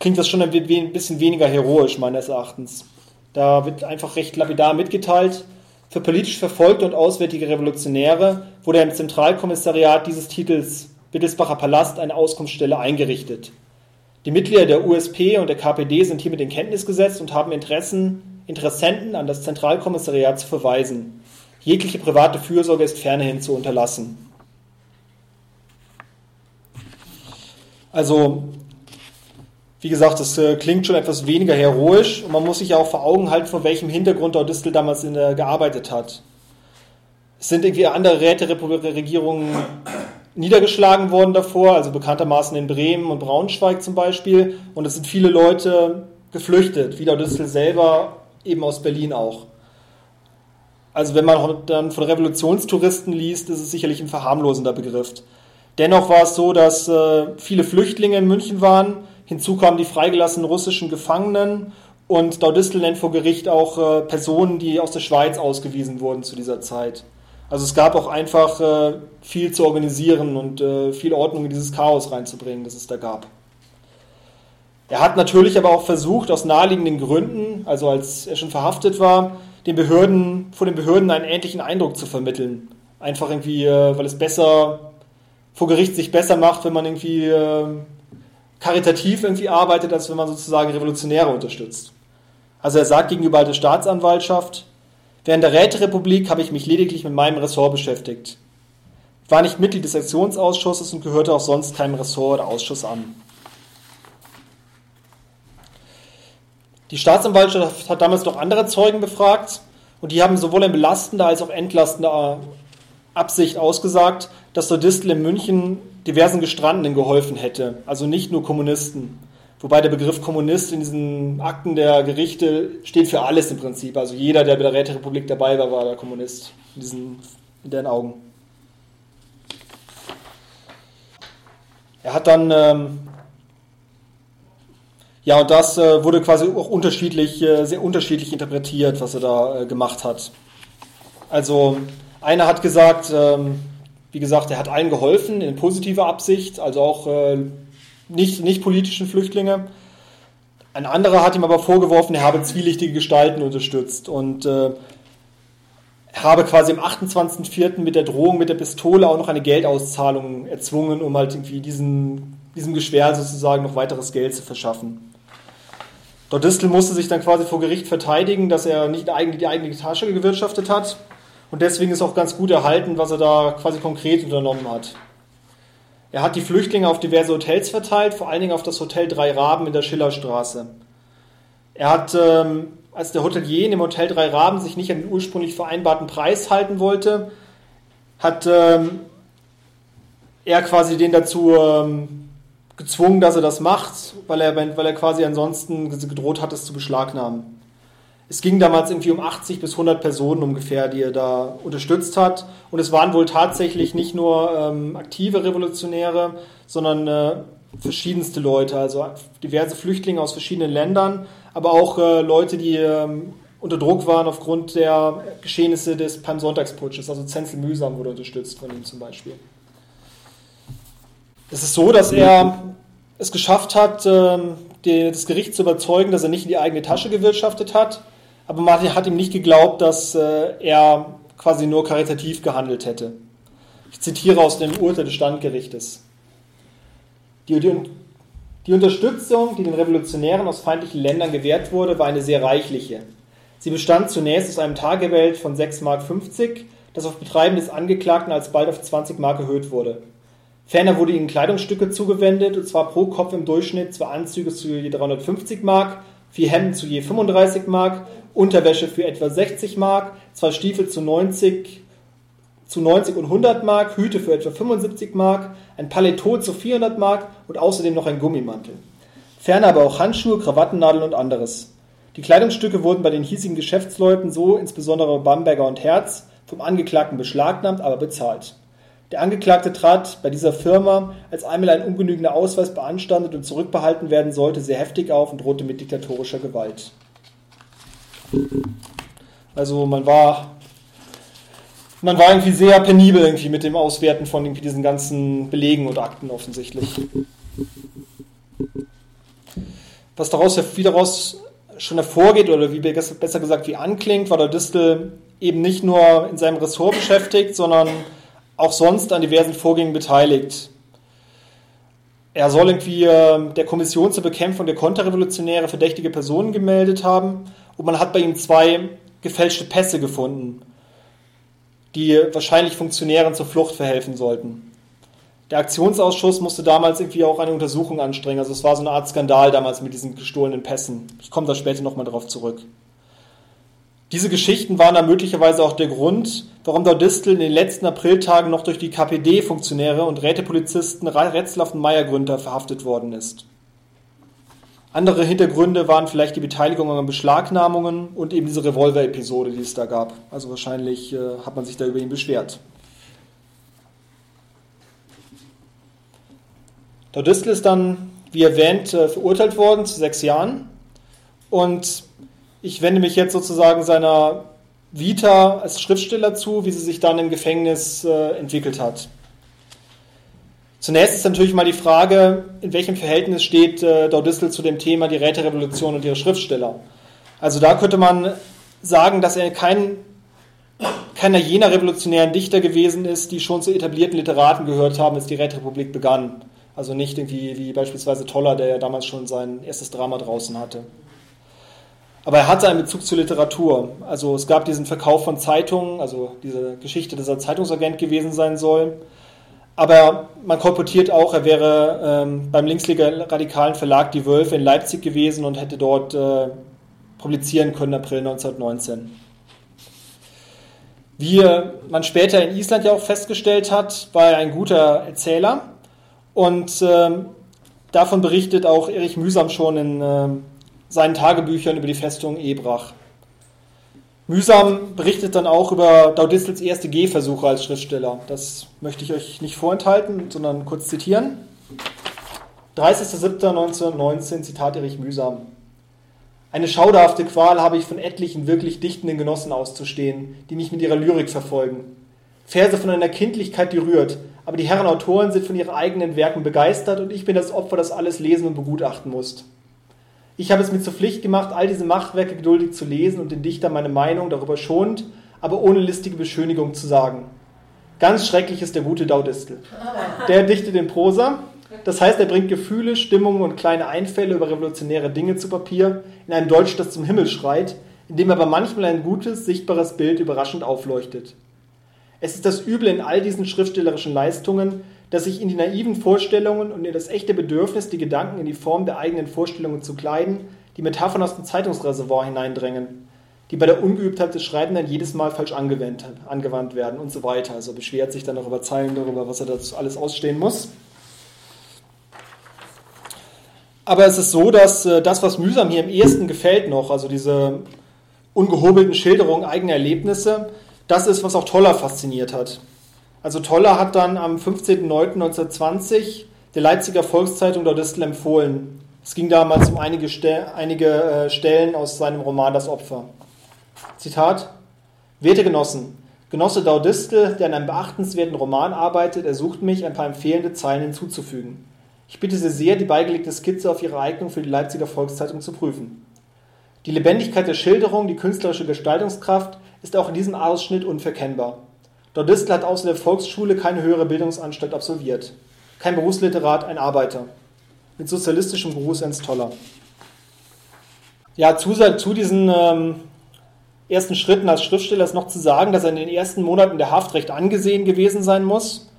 klingt das schon ein bisschen weniger heroisch meines Erachtens. Da wird einfach recht lapidar mitgeteilt, für politisch Verfolgte und auswärtige Revolutionäre wurde im Zentralkommissariat dieses Titels Wittelsbacher Palast eine Auskunftsstelle eingerichtet. Die Mitglieder der USP und der KPD sind hiermit in Kenntnis gesetzt und haben Interessen, Interessenten an das Zentralkommissariat zu verweisen. Jegliche private Fürsorge ist fernerhin zu unterlassen. Also, wie gesagt, das äh, klingt schon etwas weniger heroisch und man muss sich ja auch vor Augen halten, von welchem Hintergrund Ordistel damals in, äh, gearbeitet hat. Es sind irgendwie andere Räteregierungen niedergeschlagen worden davor, also bekanntermaßen in Bremen und Braunschweig zum Beispiel. Und es sind viele Leute geflüchtet, wie Ordistel selber, eben aus Berlin auch. Also wenn man dann von Revolutionstouristen liest, ist es sicherlich ein verharmlosender Begriff. Dennoch war es so, dass äh, viele Flüchtlinge in München waren. Hinzu kamen die freigelassenen russischen Gefangenen und Daudistel nennt vor Gericht auch äh, Personen, die aus der Schweiz ausgewiesen wurden zu dieser Zeit. Also es gab auch einfach äh, viel zu organisieren und äh, viel Ordnung in dieses Chaos reinzubringen, das es da gab. Er hat natürlich aber auch versucht, aus naheliegenden Gründen also als er schon verhaftet war, den Behörden, vor den Behörden einen ähnlichen Eindruck zu vermitteln. Einfach irgendwie, äh, weil es besser vor Gericht sich besser macht, wenn man irgendwie äh, karitativ irgendwie arbeitet, als wenn man sozusagen Revolutionäre unterstützt. Also er sagt gegenüber der Staatsanwaltschaft, während der Räterepublik habe ich mich lediglich mit meinem Ressort beschäftigt. War nicht Mitglied des Sektionsausschusses und gehörte auch sonst keinem Ressort oder Ausschuss an. Die Staatsanwaltschaft hat damals noch andere Zeugen befragt und die haben sowohl in belastender als auch entlastender Absicht ausgesagt, dass der Distel in München diversen Gestrandenen geholfen hätte, also nicht nur Kommunisten. Wobei der Begriff Kommunist in diesen Akten der Gerichte steht für alles im Prinzip. Also jeder, der bei der Räterepublik dabei war, war der Kommunist in, diesen, in deren Augen. Er hat dann, ähm, ja, und das äh, wurde quasi auch unterschiedlich, äh, sehr unterschiedlich interpretiert, was er da äh, gemacht hat. Also, einer hat gesagt, ähm, wie gesagt, er hat allen geholfen in positiver Absicht, also auch äh, nicht, nicht politischen Flüchtlinge. Ein anderer hat ihm aber vorgeworfen, er habe zwielichtige Gestalten unterstützt und äh, habe quasi am 28.04. mit der Drohung mit der Pistole auch noch eine Geldauszahlung erzwungen, um halt irgendwie diesen, diesem Geschwär sozusagen noch weiteres Geld zu verschaffen. Dort Distel musste sich dann quasi vor Gericht verteidigen, dass er nicht die eigene Tasche gewirtschaftet hat und deswegen ist auch ganz gut erhalten, was er da quasi konkret unternommen hat. Er hat die Flüchtlinge auf diverse Hotels verteilt, vor allen Dingen auf das Hotel Drei Raben in der Schillerstraße. Er hat, ähm, als der Hotelier in dem Hotel Drei Raben sich nicht an den ursprünglich vereinbarten Preis halten wollte, hat ähm, er quasi den dazu ähm, gezwungen, dass er das macht, weil er, weil er quasi ansonsten gedroht hat, es zu beschlagnahmen. Es ging damals irgendwie um 80 bis 100 Personen ungefähr, die er da unterstützt hat. Und es waren wohl tatsächlich nicht nur ähm, aktive Revolutionäre, sondern äh, verschiedenste Leute, also diverse Flüchtlinge aus verschiedenen Ländern, aber auch äh, Leute, die ähm, unter Druck waren aufgrund der Geschehnisse des Palmsonntagsputsches. Also Zenzel Mühsam wurde unterstützt von ihm zum Beispiel. Es ist so, dass er es geschafft hat, ähm, das Gericht zu überzeugen, dass er nicht in die eigene Tasche gewirtschaftet hat, aber Martin hat ihm nicht geglaubt, dass äh, er quasi nur karitativ gehandelt hätte. Ich zitiere aus dem Urteil des Standgerichtes. Die, die, die Unterstützung, die den Revolutionären aus feindlichen Ländern gewährt wurde, war eine sehr reichliche. Sie bestand zunächst aus einem Tagegeld von 6,50 Mark, das auf Betreiben des Angeklagten alsbald auf 20 Mark erhöht wurde. Ferner wurde ihnen Kleidungsstücke zugewendet, und zwar pro Kopf im Durchschnitt zwei Anzüge zu je 350 Mark, vier Hemden zu je 35 Mark Unterwäsche für etwa 60 Mark, zwei Stiefel zu 90, zu 90 und 100 Mark, Hüte für etwa 75 Mark, ein Paletot zu 400 Mark und außerdem noch ein Gummimantel. Ferner aber auch Handschuhe, Krawattennadeln und anderes. Die Kleidungsstücke wurden bei den hiesigen Geschäftsleuten, so insbesondere Bamberger und Herz, vom Angeklagten beschlagnahmt, aber bezahlt. Der Angeklagte trat bei dieser Firma, als einmal ein ungenügender Ausweis beanstandet und zurückbehalten werden sollte, sehr heftig auf und drohte mit diktatorischer Gewalt. Also man war, man war irgendwie sehr penibel irgendwie mit dem Auswerten von diesen ganzen Belegen und Akten offensichtlich. Was daraus, wie daraus schon hervorgeht oder wie besser gesagt wie anklingt, war der Distel eben nicht nur in seinem Ressort beschäftigt, sondern auch sonst an diversen Vorgängen beteiligt. Er soll irgendwie äh, der Kommission zur Bekämpfung der Konterrevolutionäre verdächtige Personen gemeldet haben und man hat bei ihm zwei gefälschte Pässe gefunden, die wahrscheinlich Funktionären zur Flucht verhelfen sollten. Der Aktionsausschuss musste damals irgendwie auch eine Untersuchung anstrengen. Also es war so eine Art Skandal damals mit diesen gestohlenen Pässen. Ich komme da später nochmal darauf zurück. Diese Geschichten waren dann möglicherweise auch der Grund, warum der Distel in den letzten Apriltagen noch durch die KPD-Funktionäre und Rätepolizisten Retzlaff und Meyer-Gründer verhaftet worden ist. Andere Hintergründe waren vielleicht die Beteiligung an Beschlagnahmungen und eben diese Revolver-Episode, die es da gab. Also wahrscheinlich äh, hat man sich da über ihn beschwert. Der Distel ist dann, wie erwähnt, äh, verurteilt worden zu sechs Jahren. Und ich wende mich jetzt sozusagen seiner Vita als Schriftsteller zu, wie sie sich dann im Gefängnis äh, entwickelt hat. Zunächst ist natürlich mal die Frage, in welchem Verhältnis steht äh, Daudistel zu dem Thema die Räterevolution und ihre Schriftsteller. Also da könnte man sagen, dass er kein, keiner jener revolutionären Dichter gewesen ist, die schon zu etablierten Literaten gehört haben, als die Räterepublik begann. Also nicht irgendwie wie beispielsweise Toller, der ja damals schon sein erstes Drama draußen hatte. Aber er hatte einen Bezug zur Literatur. Also es gab diesen Verkauf von Zeitungen, also diese Geschichte, dass er Zeitungsagent gewesen sein soll. Aber man kolportiert auch, er wäre ähm, beim linksradikalen Verlag Die Wölfe in Leipzig gewesen und hätte dort äh, publizieren können, April 1919. Wie man später in Island ja auch festgestellt hat, war er ein guter Erzähler. Und ähm, davon berichtet auch Erich Mühsam schon in äh, seinen Tagebüchern über die Festung Ebrach. Mühsam berichtet dann auch über Daudistels erste Gehversuche als Schriftsteller. Das möchte ich euch nicht vorenthalten, sondern kurz zitieren. 30.07.1919, Zitat Erich Mühsam. Eine schauderhafte Qual habe ich von etlichen wirklich dichtenden Genossen auszustehen, die mich mit ihrer Lyrik verfolgen. Verse von einer Kindlichkeit, die rührt, aber die Herren Autoren sind von ihren eigenen Werken begeistert und ich bin das Opfer, das alles lesen und begutachten muss. Ich habe es mir zur Pflicht gemacht, all diese Machtwerke geduldig zu lesen und den Dichter meine Meinung darüber schonend, aber ohne listige Beschönigung zu sagen. Ganz schrecklich ist der gute Daudistel. Der dichtet in Prosa, das heißt, er bringt Gefühle, Stimmungen und kleine Einfälle über revolutionäre Dinge zu Papier in einem Deutsch, das zum Himmel schreit, in dem aber manchmal ein gutes, sichtbares Bild überraschend aufleuchtet. Es ist das Üble in all diesen schriftstellerischen Leistungen, dass sich in die naiven Vorstellungen und in das echte Bedürfnis, die Gedanken in die Form der eigenen Vorstellungen zu kleiden, die Metaphern aus dem Zeitungsreservoir hineindrängen, die bei der Ungeübtheit des Schreibenden jedes Mal falsch angewandt, angewandt werden und so weiter. Also beschwert sich dann auch über Zeilen darüber, was er dazu alles ausstehen muss. Aber es ist so, dass äh, das, was mühsam hier im ersten gefällt noch, also diese ungehobelten Schilderungen eigener Erlebnisse, das ist, was auch Toller fasziniert hat. Also Toller hat dann am 15.09.1920 der Leipziger Volkszeitung der Distel empfohlen. Es ging damals um einige, Stel einige äh, Stellen aus seinem Roman Das Opfer. Zitat: Werte Genossen, Genosse Daudistel, der an einem beachtenswerten Roman arbeitet, ersucht mich, ein paar empfehlende Zeilen hinzuzufügen. Ich bitte Sie sehr, die beigelegte Skizze auf Ihre Eignung für die Leipziger Volkszeitung zu prüfen. Die Lebendigkeit der Schilderung, die künstlerische Gestaltungskraft ist auch in diesem Ausschnitt unverkennbar. Dordistel hat außer der Volksschule keine höhere Bildungsanstalt absolviert. Kein Berufsliterat, ein Arbeiter. Mit sozialistischem Gruß Ernst Toller. Ja, zu, zu diesen ähm, ersten Schritten als Schriftsteller ist noch zu sagen, dass er in den ersten Monaten der Haft recht angesehen gewesen sein muss.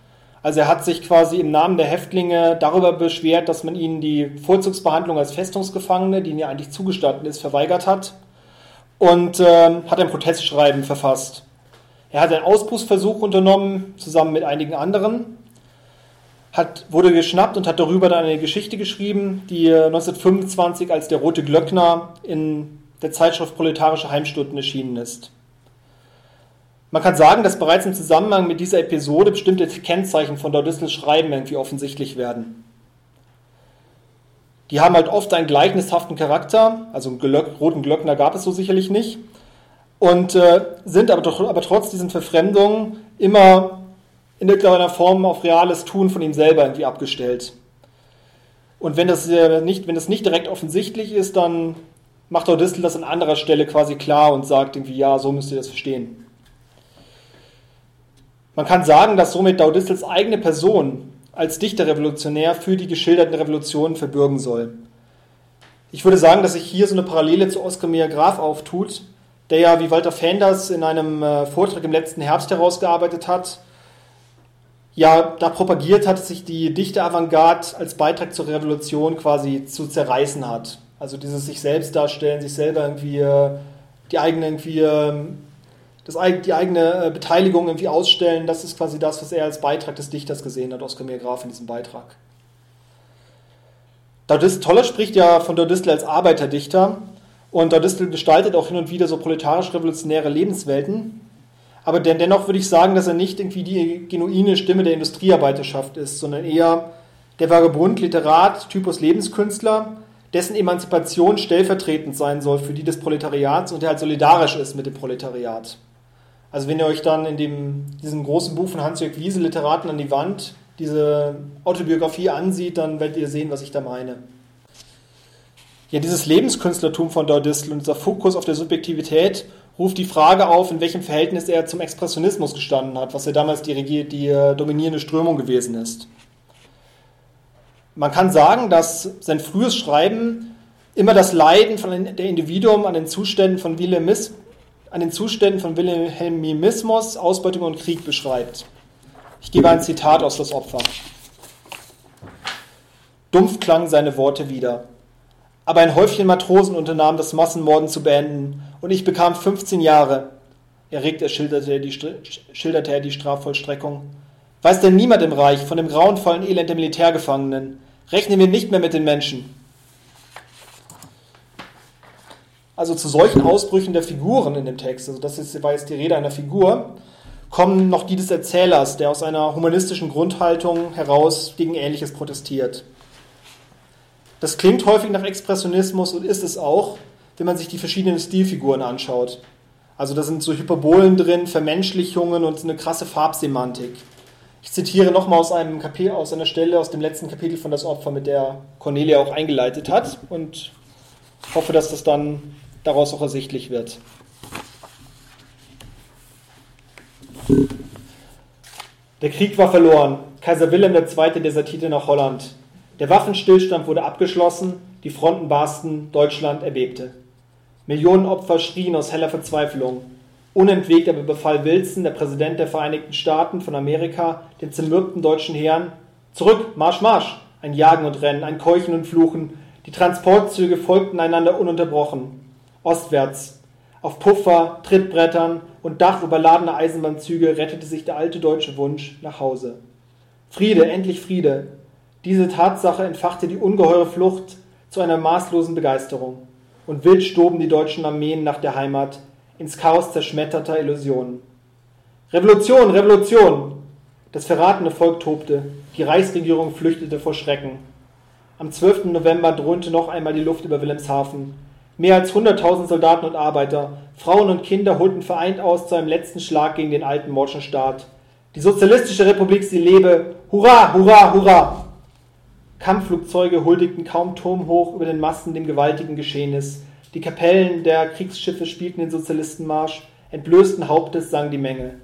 Also er hat sich quasi im Namen der Häftlinge darüber beschwert, dass man ihnen die Vorzugsbehandlung als Festungsgefangene, die ihnen ja eigentlich zugestanden ist, verweigert hat und äh, hat ein Protestschreiben verfasst. Er hat einen Ausbruchsversuch unternommen, zusammen mit einigen anderen, hat, wurde geschnappt und hat darüber dann eine Geschichte geschrieben, die 1925 als der Rote Glöckner in der Zeitschrift Proletarische Heimstunden erschienen ist. Man kann sagen, dass bereits im Zusammenhang mit dieser Episode bestimmte Kennzeichen von Daudistels Schreiben irgendwie offensichtlich werden. Die haben halt oft einen gleichnishaften Charakter, also einen roten Glöckner gab es so sicherlich nicht, und äh, sind aber, doch, aber trotz diesen Verfremdungen immer in irgendeiner Form auf reales Tun von ihm selber irgendwie abgestellt. Und wenn das, äh, nicht, wenn das nicht direkt offensichtlich ist, dann macht Audistel das an anderer Stelle quasi klar und sagt irgendwie, ja, so müsst ihr das verstehen. Man kann sagen, dass somit Daudistels eigene Person als Dichterrevolutionär für die geschilderten Revolutionen verbürgen soll. Ich würde sagen, dass sich hier so eine Parallele zu Oskar Mayer Graf auftut, der ja, wie Walter Fenders in einem äh, Vortrag im letzten Herbst herausgearbeitet hat, ja, da propagiert hat, dass sich die dichte Avantgarde als Beitrag zur Revolution quasi zu zerreißen hat. Also dieses sich selbst darstellen, sich selber irgendwie äh, die eigene irgendwie ähm, das, die eigene äh, Beteiligung irgendwie ausstellen, das ist quasi das, was er als Beitrag des Dichters gesehen hat, Oskar Mir Graf in diesem Beitrag. Toller spricht ja von Dodistel als Arbeiterdichter und Dodistel gestaltet auch hin und wieder so proletarisch-revolutionäre Lebenswelten. Aber dennoch würde ich sagen, dass er nicht irgendwie die genuine Stimme der Industriearbeiterschaft ist, sondern eher der Vagabund, Literat, Typus Lebenskünstler, dessen Emanzipation stellvertretend sein soll für die des Proletariats und der halt solidarisch ist mit dem Proletariat. Also wenn ihr euch dann in dem, diesem großen Buch von Hans-Jörg Wiese, Literaten an die Wand, diese Autobiografie ansieht, dann werdet ihr sehen, was ich da meine. Ja, dieses Lebenskünstlertum von Daudistel und dieser Fokus auf der Subjektivität ruft die Frage auf, in welchem Verhältnis er zum Expressionismus gestanden hat, was ja damals die, die äh, dominierende Strömung gewesen ist. Man kann sagen, dass sein frühes Schreiben immer das Leiden von der Individuum an den Zuständen von Wilhelmis, an den Zuständen von Wilhelminismus, Ausbeutung und Krieg beschreibt. Ich gebe ein Zitat aus das Opfer. Dumpf klangen seine Worte wieder. Aber ein Häufchen Matrosen unternahm das Massenmorden zu beenden, und ich bekam 15 Jahre. Erregt erschilderte er die, schilderte er die Strafvollstreckung. Weiß denn niemand im Reich von dem grauenvollen Elend der Militärgefangenen? Rechnen wir nicht mehr mit den Menschen. Also zu solchen Ausbrüchen der Figuren in dem Text, also das ist, war jetzt die Rede einer Figur, kommen noch die des Erzählers, der aus einer humanistischen Grundhaltung heraus gegen Ähnliches protestiert. Das klingt häufig nach Expressionismus und ist es auch, wenn man sich die verschiedenen Stilfiguren anschaut. Also da sind so Hyperbolen drin, Vermenschlichungen und eine krasse Farbsemantik. Ich zitiere nochmal aus aus einer Stelle aus dem letzten Kapitel von Das Opfer, mit der Cornelia auch eingeleitet hat und hoffe, dass das dann daraus auch ersichtlich wird. Der Krieg war verloren. Kaiser Wilhelm II. desertierte nach Holland. Der Waffenstillstand wurde abgeschlossen, die Fronten barsten, Deutschland erbebte. Millionen Opfer schrien aus heller Verzweiflung. Unentwegt aber befahl Wilson, der Präsident der Vereinigten Staaten von Amerika, den zermürbten deutschen Heeren: Zurück, Marsch, Marsch! Ein Jagen und Rennen, ein Keuchen und Fluchen. Die Transportzüge folgten einander ununterbrochen. Ostwärts. Auf Puffer, Trittbrettern und Dach überladener Eisenbahnzüge rettete sich der alte deutsche Wunsch nach Hause. Friede, endlich Friede. Diese Tatsache entfachte die ungeheure Flucht zu einer maßlosen Begeisterung. Und wild stoben die deutschen Armeen nach der Heimat ins Chaos zerschmetterter Illusionen. Revolution, Revolution! Das verratene Volk tobte, die Reichsregierung flüchtete vor Schrecken. Am 12. November dröhnte noch einmal die Luft über Wilhelmshaven. Mehr als 100.000 Soldaten und Arbeiter, Frauen und Kinder holten vereint aus zu einem letzten Schlag gegen den alten morschen Staat. Die Sozialistische Republik, sie lebe! Hurra, hurra, hurra! Kampfflugzeuge huldigten kaum turmhoch über den Massen dem gewaltigen Geschehnis. Die Kapellen der Kriegsschiffe spielten den Sozialistenmarsch. Entblößten Hauptes sang die Menge.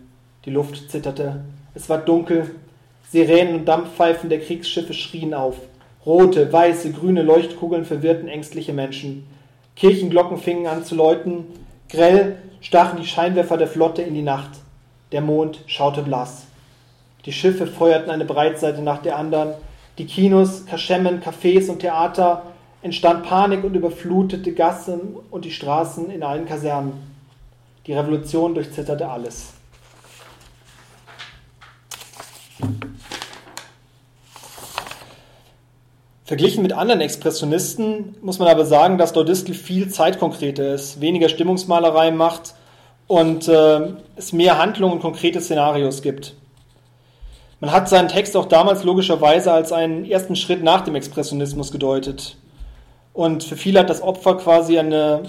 Die Luft zitterte. Es war dunkel. Sirenen und Dampfpfeifen der Kriegsschiffe schrien auf. Rote, weiße, grüne Leuchtkugeln verwirrten ängstliche Menschen. Kirchenglocken fingen an zu läuten. Grell stachen die Scheinwerfer der Flotte in die Nacht. Der Mond schaute blass. Die Schiffe feuerten eine Breitseite nach der anderen. Die Kinos, Kaschemmen, Cafés und Theater entstand Panik und überflutete Gassen und die Straßen in allen Kasernen. Die Revolution durchzitterte alles. Verglichen mit anderen Expressionisten muss man aber sagen, dass Dordistel viel zeitkonkreter ist, weniger Stimmungsmalerei macht und äh, es mehr Handlungen und konkrete Szenarios gibt. Man hat seinen Text auch damals logischerweise als einen ersten Schritt nach dem Expressionismus gedeutet. Und für viele hat das Opfer quasi eine,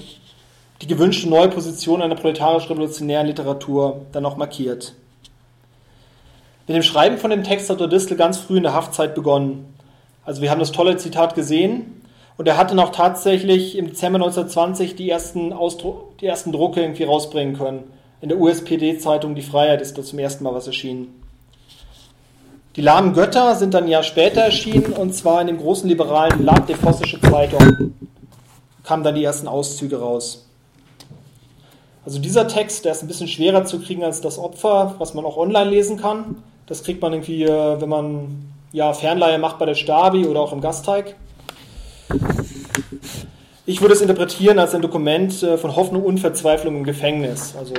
die gewünschte neue Position einer proletarisch-revolutionären Literatur dann noch markiert. Mit dem Schreiben von dem Text hat Odistel ganz früh in der Haftzeit begonnen. Also wir haben das tolle Zitat gesehen und er hatte noch tatsächlich im Dezember 1920 die ersten, Ausdru die ersten Drucke irgendwie rausbringen können. In der USPD-Zeitung Die Freiheit ist da zum ersten Mal was erschienen. Die lahmen Götter sind dann ein Jahr später erschienen und zwar in dem großen liberalen Lab der Vossische Zeitung kamen dann die ersten Auszüge raus. Also dieser Text, der ist ein bisschen schwerer zu kriegen als das Opfer, was man auch online lesen kann. Das kriegt man irgendwie, äh, wenn man ja, Fernleihe macht bei der Stabi oder auch im Gasteig. Ich würde es interpretieren als ein Dokument äh, von Hoffnung und Verzweiflung im Gefängnis, also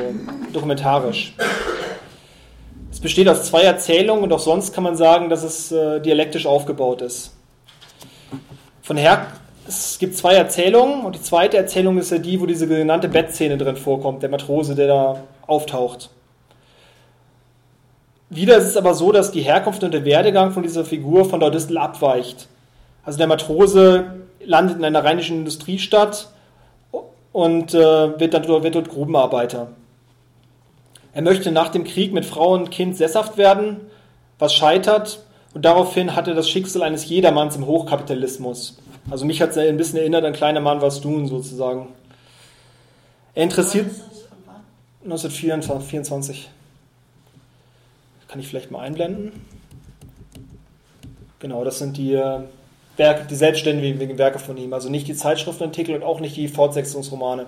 dokumentarisch. Es besteht aus zwei Erzählungen und auch sonst kann man sagen, dass es äh, dialektisch aufgebaut ist. Von her, es gibt zwei Erzählungen und die zweite Erzählung ist ja die, wo diese genannte Bettszene drin vorkommt, der Matrose, der da auftaucht. Wieder ist es aber so, dass die Herkunft und der Werdegang von dieser Figur von Daudistel abweicht. Also der Matrose landet in einer rheinischen Industriestadt und äh, wird, dann, wird dort Grubenarbeiter. Er möchte nach dem Krieg mit Frau und Kind sesshaft werden, was scheitert, und daraufhin hat er das Schicksal eines Jedermanns im Hochkapitalismus. Also mich hat es ein bisschen erinnert an Kleiner Mann, was tun sozusagen. Er interessiert 1924. Kann ich vielleicht mal einblenden? Genau, das sind die äh, Werke, die selbstständigen Werke von ihm. Also nicht die Zeitschriftenartikel und auch nicht die Fortsetzungsromane.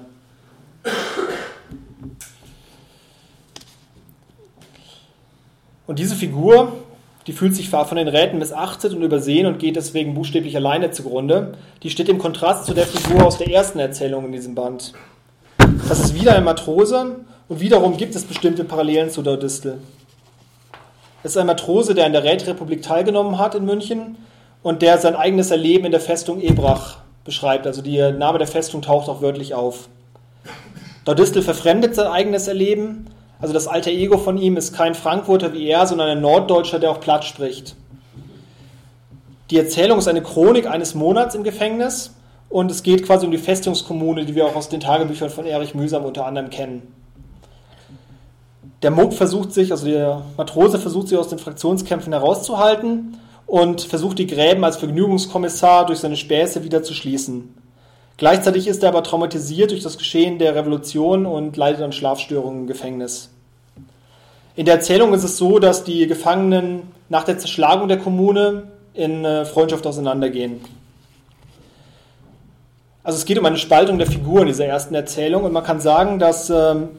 Und diese Figur, die fühlt sich von den Räten missachtet und übersehen und geht deswegen buchstäblich alleine zugrunde. Die steht im Kontrast zu der Figur aus der ersten Erzählung in diesem Band. Das ist wieder ein Matrose und wiederum gibt es bestimmte Parallelen zu der Distel. Es ist ein Matrose, der an der Räterepublik teilgenommen hat in München und der sein eigenes Erleben in der Festung Ebrach beschreibt. Also der Name der Festung taucht auch wörtlich auf. Dordistel verfremdet sein eigenes Erleben also das alter Ego von ihm ist kein Frankfurter wie er, sondern ein Norddeutscher, der auch platt spricht. Die Erzählung ist eine Chronik eines Monats im Gefängnis und es geht quasi um die Festungskommune, die wir auch aus den Tagebüchern von Erich Mühsam unter anderem kennen. Der Muck versucht sich, also der Matrose versucht sich aus den Fraktionskämpfen herauszuhalten und versucht die Gräben als Vergnügungskommissar durch seine Späße wieder zu schließen. Gleichzeitig ist er aber traumatisiert durch das Geschehen der Revolution und leidet an Schlafstörungen im Gefängnis. In der Erzählung ist es so, dass die Gefangenen nach der Zerschlagung der Kommune in äh, Freundschaft auseinandergehen. Also es geht um eine Spaltung der Figur in dieser ersten Erzählung und man kann sagen, dass ähm,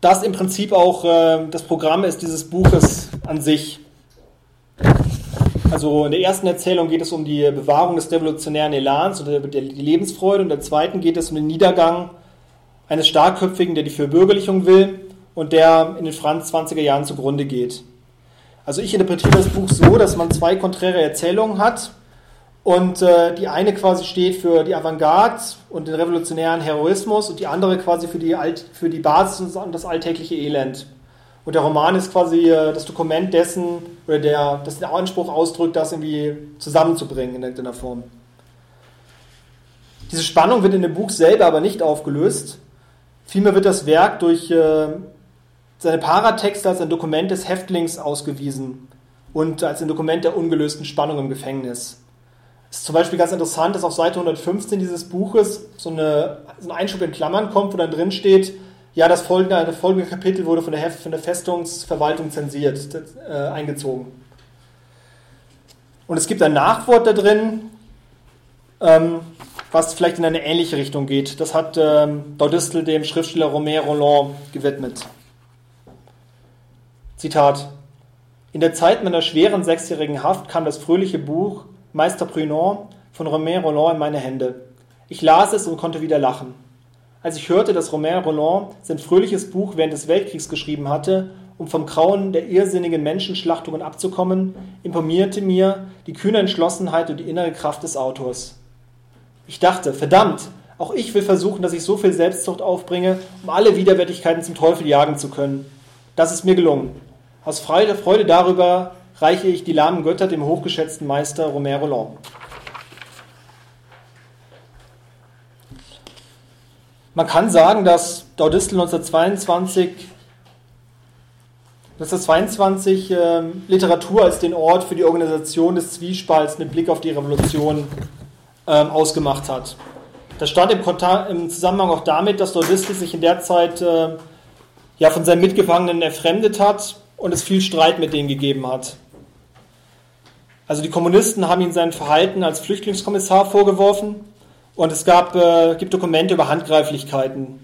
das im Prinzip auch äh, das Programm ist dieses Buches an sich. Also in der ersten Erzählung geht es um die Bewahrung des revolutionären Elans oder die Lebensfreude und in der zweiten geht es um den Niedergang eines Starkköpfigen, der die Verbürgerlichung will und der in den Franz 20er Jahren zugrunde geht. Also ich interpretiere das Buch so, dass man zwei konträre Erzählungen hat und äh, die eine quasi steht für die Avantgarde und den revolutionären Heroismus und die andere quasi für die, Alt, für die Basis und das alltägliche Elend. Und der Roman ist quasi äh, das Dokument dessen, oder der, das den Anspruch ausdrückt, das irgendwie zusammenzubringen in irgendeiner Form. Diese Spannung wird in dem Buch selber aber nicht aufgelöst. Vielmehr wird das Werk durch äh, seine Paratexte als ein Dokument des Häftlings ausgewiesen und als ein Dokument der ungelösten Spannung im Gefängnis. Es ist zum Beispiel ganz interessant, dass auf Seite 115 dieses Buches so, eine, so ein Einschub in Klammern kommt, wo dann drin steht, ja, das folgende, das folgende Kapitel wurde von der, Heft, von der Festungsverwaltung zensiert, äh, eingezogen. Und es gibt ein Nachwort da drin, ähm, was vielleicht in eine ähnliche Richtung geht. Das hat ähm, Daudistel dem Schriftsteller Romain Roland gewidmet. Zitat. In der Zeit meiner schweren sechsjährigen Haft kam das fröhliche Buch Meister Prunon von Romain Roland in meine Hände. Ich las es und konnte wieder lachen. Als ich hörte, dass Romain Roland sein fröhliches Buch während des Weltkriegs geschrieben hatte, um vom Grauen der irrsinnigen Menschenschlachtungen abzukommen, imponierte mir die kühne Entschlossenheit und die innere Kraft des Autors. Ich dachte, verdammt, auch ich will versuchen, dass ich so viel Selbstzucht aufbringe, um alle Widerwärtigkeiten zum Teufel jagen zu können. Das ist mir gelungen. Aus Freude darüber reiche ich die lahmen Götter dem hochgeschätzten Meister Romain Roland. Man kann sagen, dass Daudistel 1922, 1922 äh, Literatur als den Ort für die Organisation des Zwiespalts mit Blick auf die Revolution äh, ausgemacht hat. Das stand im, im, Zusammenhang auch damit, dass Daudistel sich in der Zeit äh, ja, von seinen Mitgefangenen erfremdet hat und es viel Streit mit denen gegeben hat. Also die Kommunisten haben ihm sein Verhalten als Flüchtlingskommissar vorgeworfen und es gab, äh, gibt Dokumente über Handgreiflichkeiten.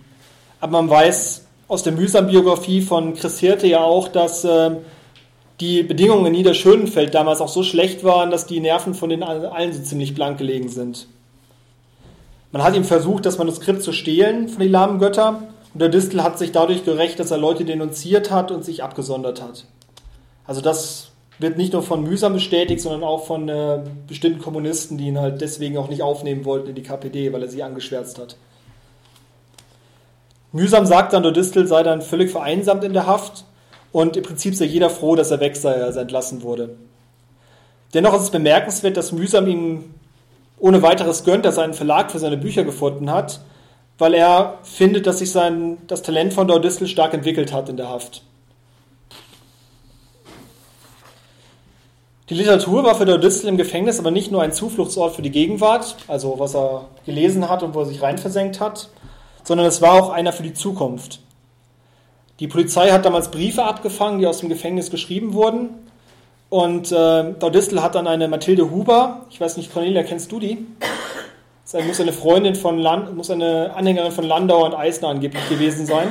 Aber man weiß aus der Mühsam-Biografie von Chris Hirte ja auch, dass äh, die Bedingungen in Niederschönenfeld damals auch so schlecht waren, dass die Nerven von den allen so ziemlich blank gelegen sind. Man hat ihm versucht, das Manuskript zu stehlen von den lahmen Götter und der Distel hat sich dadurch gerecht, dass er Leute denunziert hat und sich abgesondert hat. Also das wird nicht nur von Mühsam bestätigt, sondern auch von äh, bestimmten Kommunisten, die ihn halt deswegen auch nicht aufnehmen wollten in die KPD, weil er sie angeschwärzt hat. Mühsam sagt dann, der Distel sei dann völlig vereinsamt in der Haft und im Prinzip sei jeder froh, dass er weg sei, als er entlassen wurde. Dennoch ist es bemerkenswert, dass Mühsam ihm ohne weiteres gönnt, dass er einen Verlag für seine Bücher gefunden hat, weil er findet, dass sich sein, das Talent von Daudistel stark entwickelt hat in der Haft. Die Literatur war für Dodistel im Gefängnis aber nicht nur ein Zufluchtsort für die Gegenwart, also was er gelesen hat und wo er sich reinversenkt hat, sondern es war auch einer für die Zukunft. Die Polizei hat damals Briefe abgefangen, die aus dem Gefängnis geschrieben wurden. Und äh, Daudistel hat dann eine Mathilde Huber, ich weiß nicht, Cornelia, kennst du die? Das muss eine Freundin von Land, muss eine Anhängerin von Landauer und Eisner angeblich gewesen sein.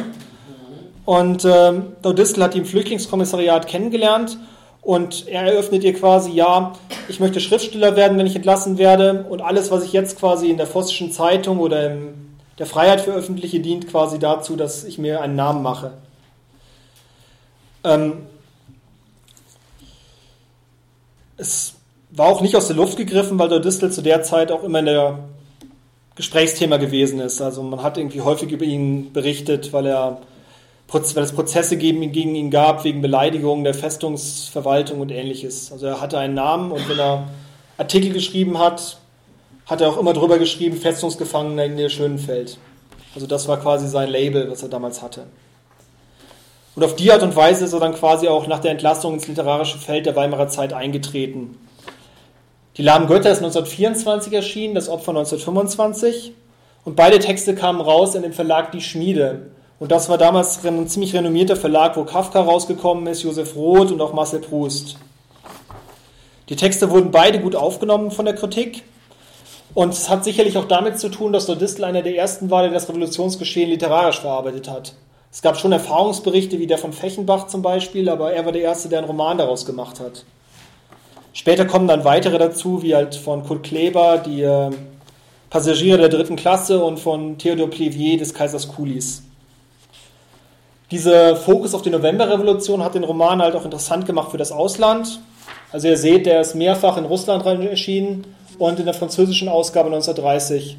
Und äh, Daudistel hat die im Flüchtlingskommissariat kennengelernt und er eröffnet ihr quasi, ja, ich möchte Schriftsteller werden, wenn ich entlassen werde und alles, was ich jetzt quasi in der Vossischen Zeitung oder in der Freiheit veröffentliche, dient quasi dazu, dass ich mir einen Namen mache. Ähm, es war auch nicht aus der Luft gegriffen, weil der Distel zu der Zeit auch immer in der Gesprächsthema gewesen ist. Also man hat irgendwie häufig über ihn berichtet, weil er weil es Prozesse gegen ihn gab wegen Beleidigungen der Festungsverwaltung und ähnliches. Also er hatte einen Namen und wenn er Artikel geschrieben hat, hat er auch immer drüber geschrieben, Festungsgefangener in der Schönenfeld. Also das war quasi sein Label, was er damals hatte. Und auf die Art und Weise ist er dann quasi auch nach der Entlassung ins literarische Feld der Weimarer Zeit eingetreten. Die Lahmen Götter ist 1924 erschienen, das Opfer 1925. Und beide Texte kamen raus in dem Verlag Die Schmiede. Und das war damals ein ziemlich renommierter Verlag, wo Kafka rausgekommen ist, Josef Roth und auch Marcel Proust. Die Texte wurden beide gut aufgenommen von der Kritik. Und es hat sicherlich auch damit zu tun, dass Distel einer der ersten war, der das Revolutionsgeschehen literarisch verarbeitet hat. Es gab schon Erfahrungsberichte wie der von Fechenbach zum Beispiel, aber er war der Erste, der einen Roman daraus gemacht hat. Später kommen dann weitere dazu, wie halt von Kurt Kleber, die äh, Passagiere der dritten Klasse und von Theodor Plevier des Kaisers Kulis. Dieser Fokus auf die Novemberrevolution hat den Roman halt auch interessant gemacht für das Ausland. Also ihr seht, der ist mehrfach in Russland erschienen und in der französischen Ausgabe 1930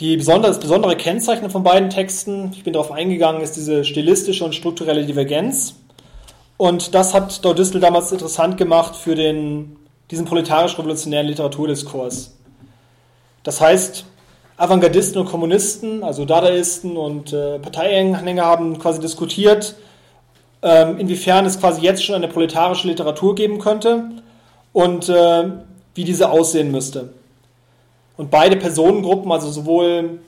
Die besondere, das besondere Kennzeichen von beiden Texten, ich bin darauf eingegangen, ist diese stilistische und strukturelle Divergenz. Und das hat Daudistel damals interessant gemacht für den, diesen proletarisch-revolutionären Literaturdiskurs. Das heißt, Avantgardisten und Kommunisten, also Dadaisten und äh, Parteianhänger haben quasi diskutiert, ähm, inwiefern es quasi jetzt schon eine proletarische Literatur geben könnte und äh, wie diese aussehen müsste. Und beide Personengruppen, also sowohl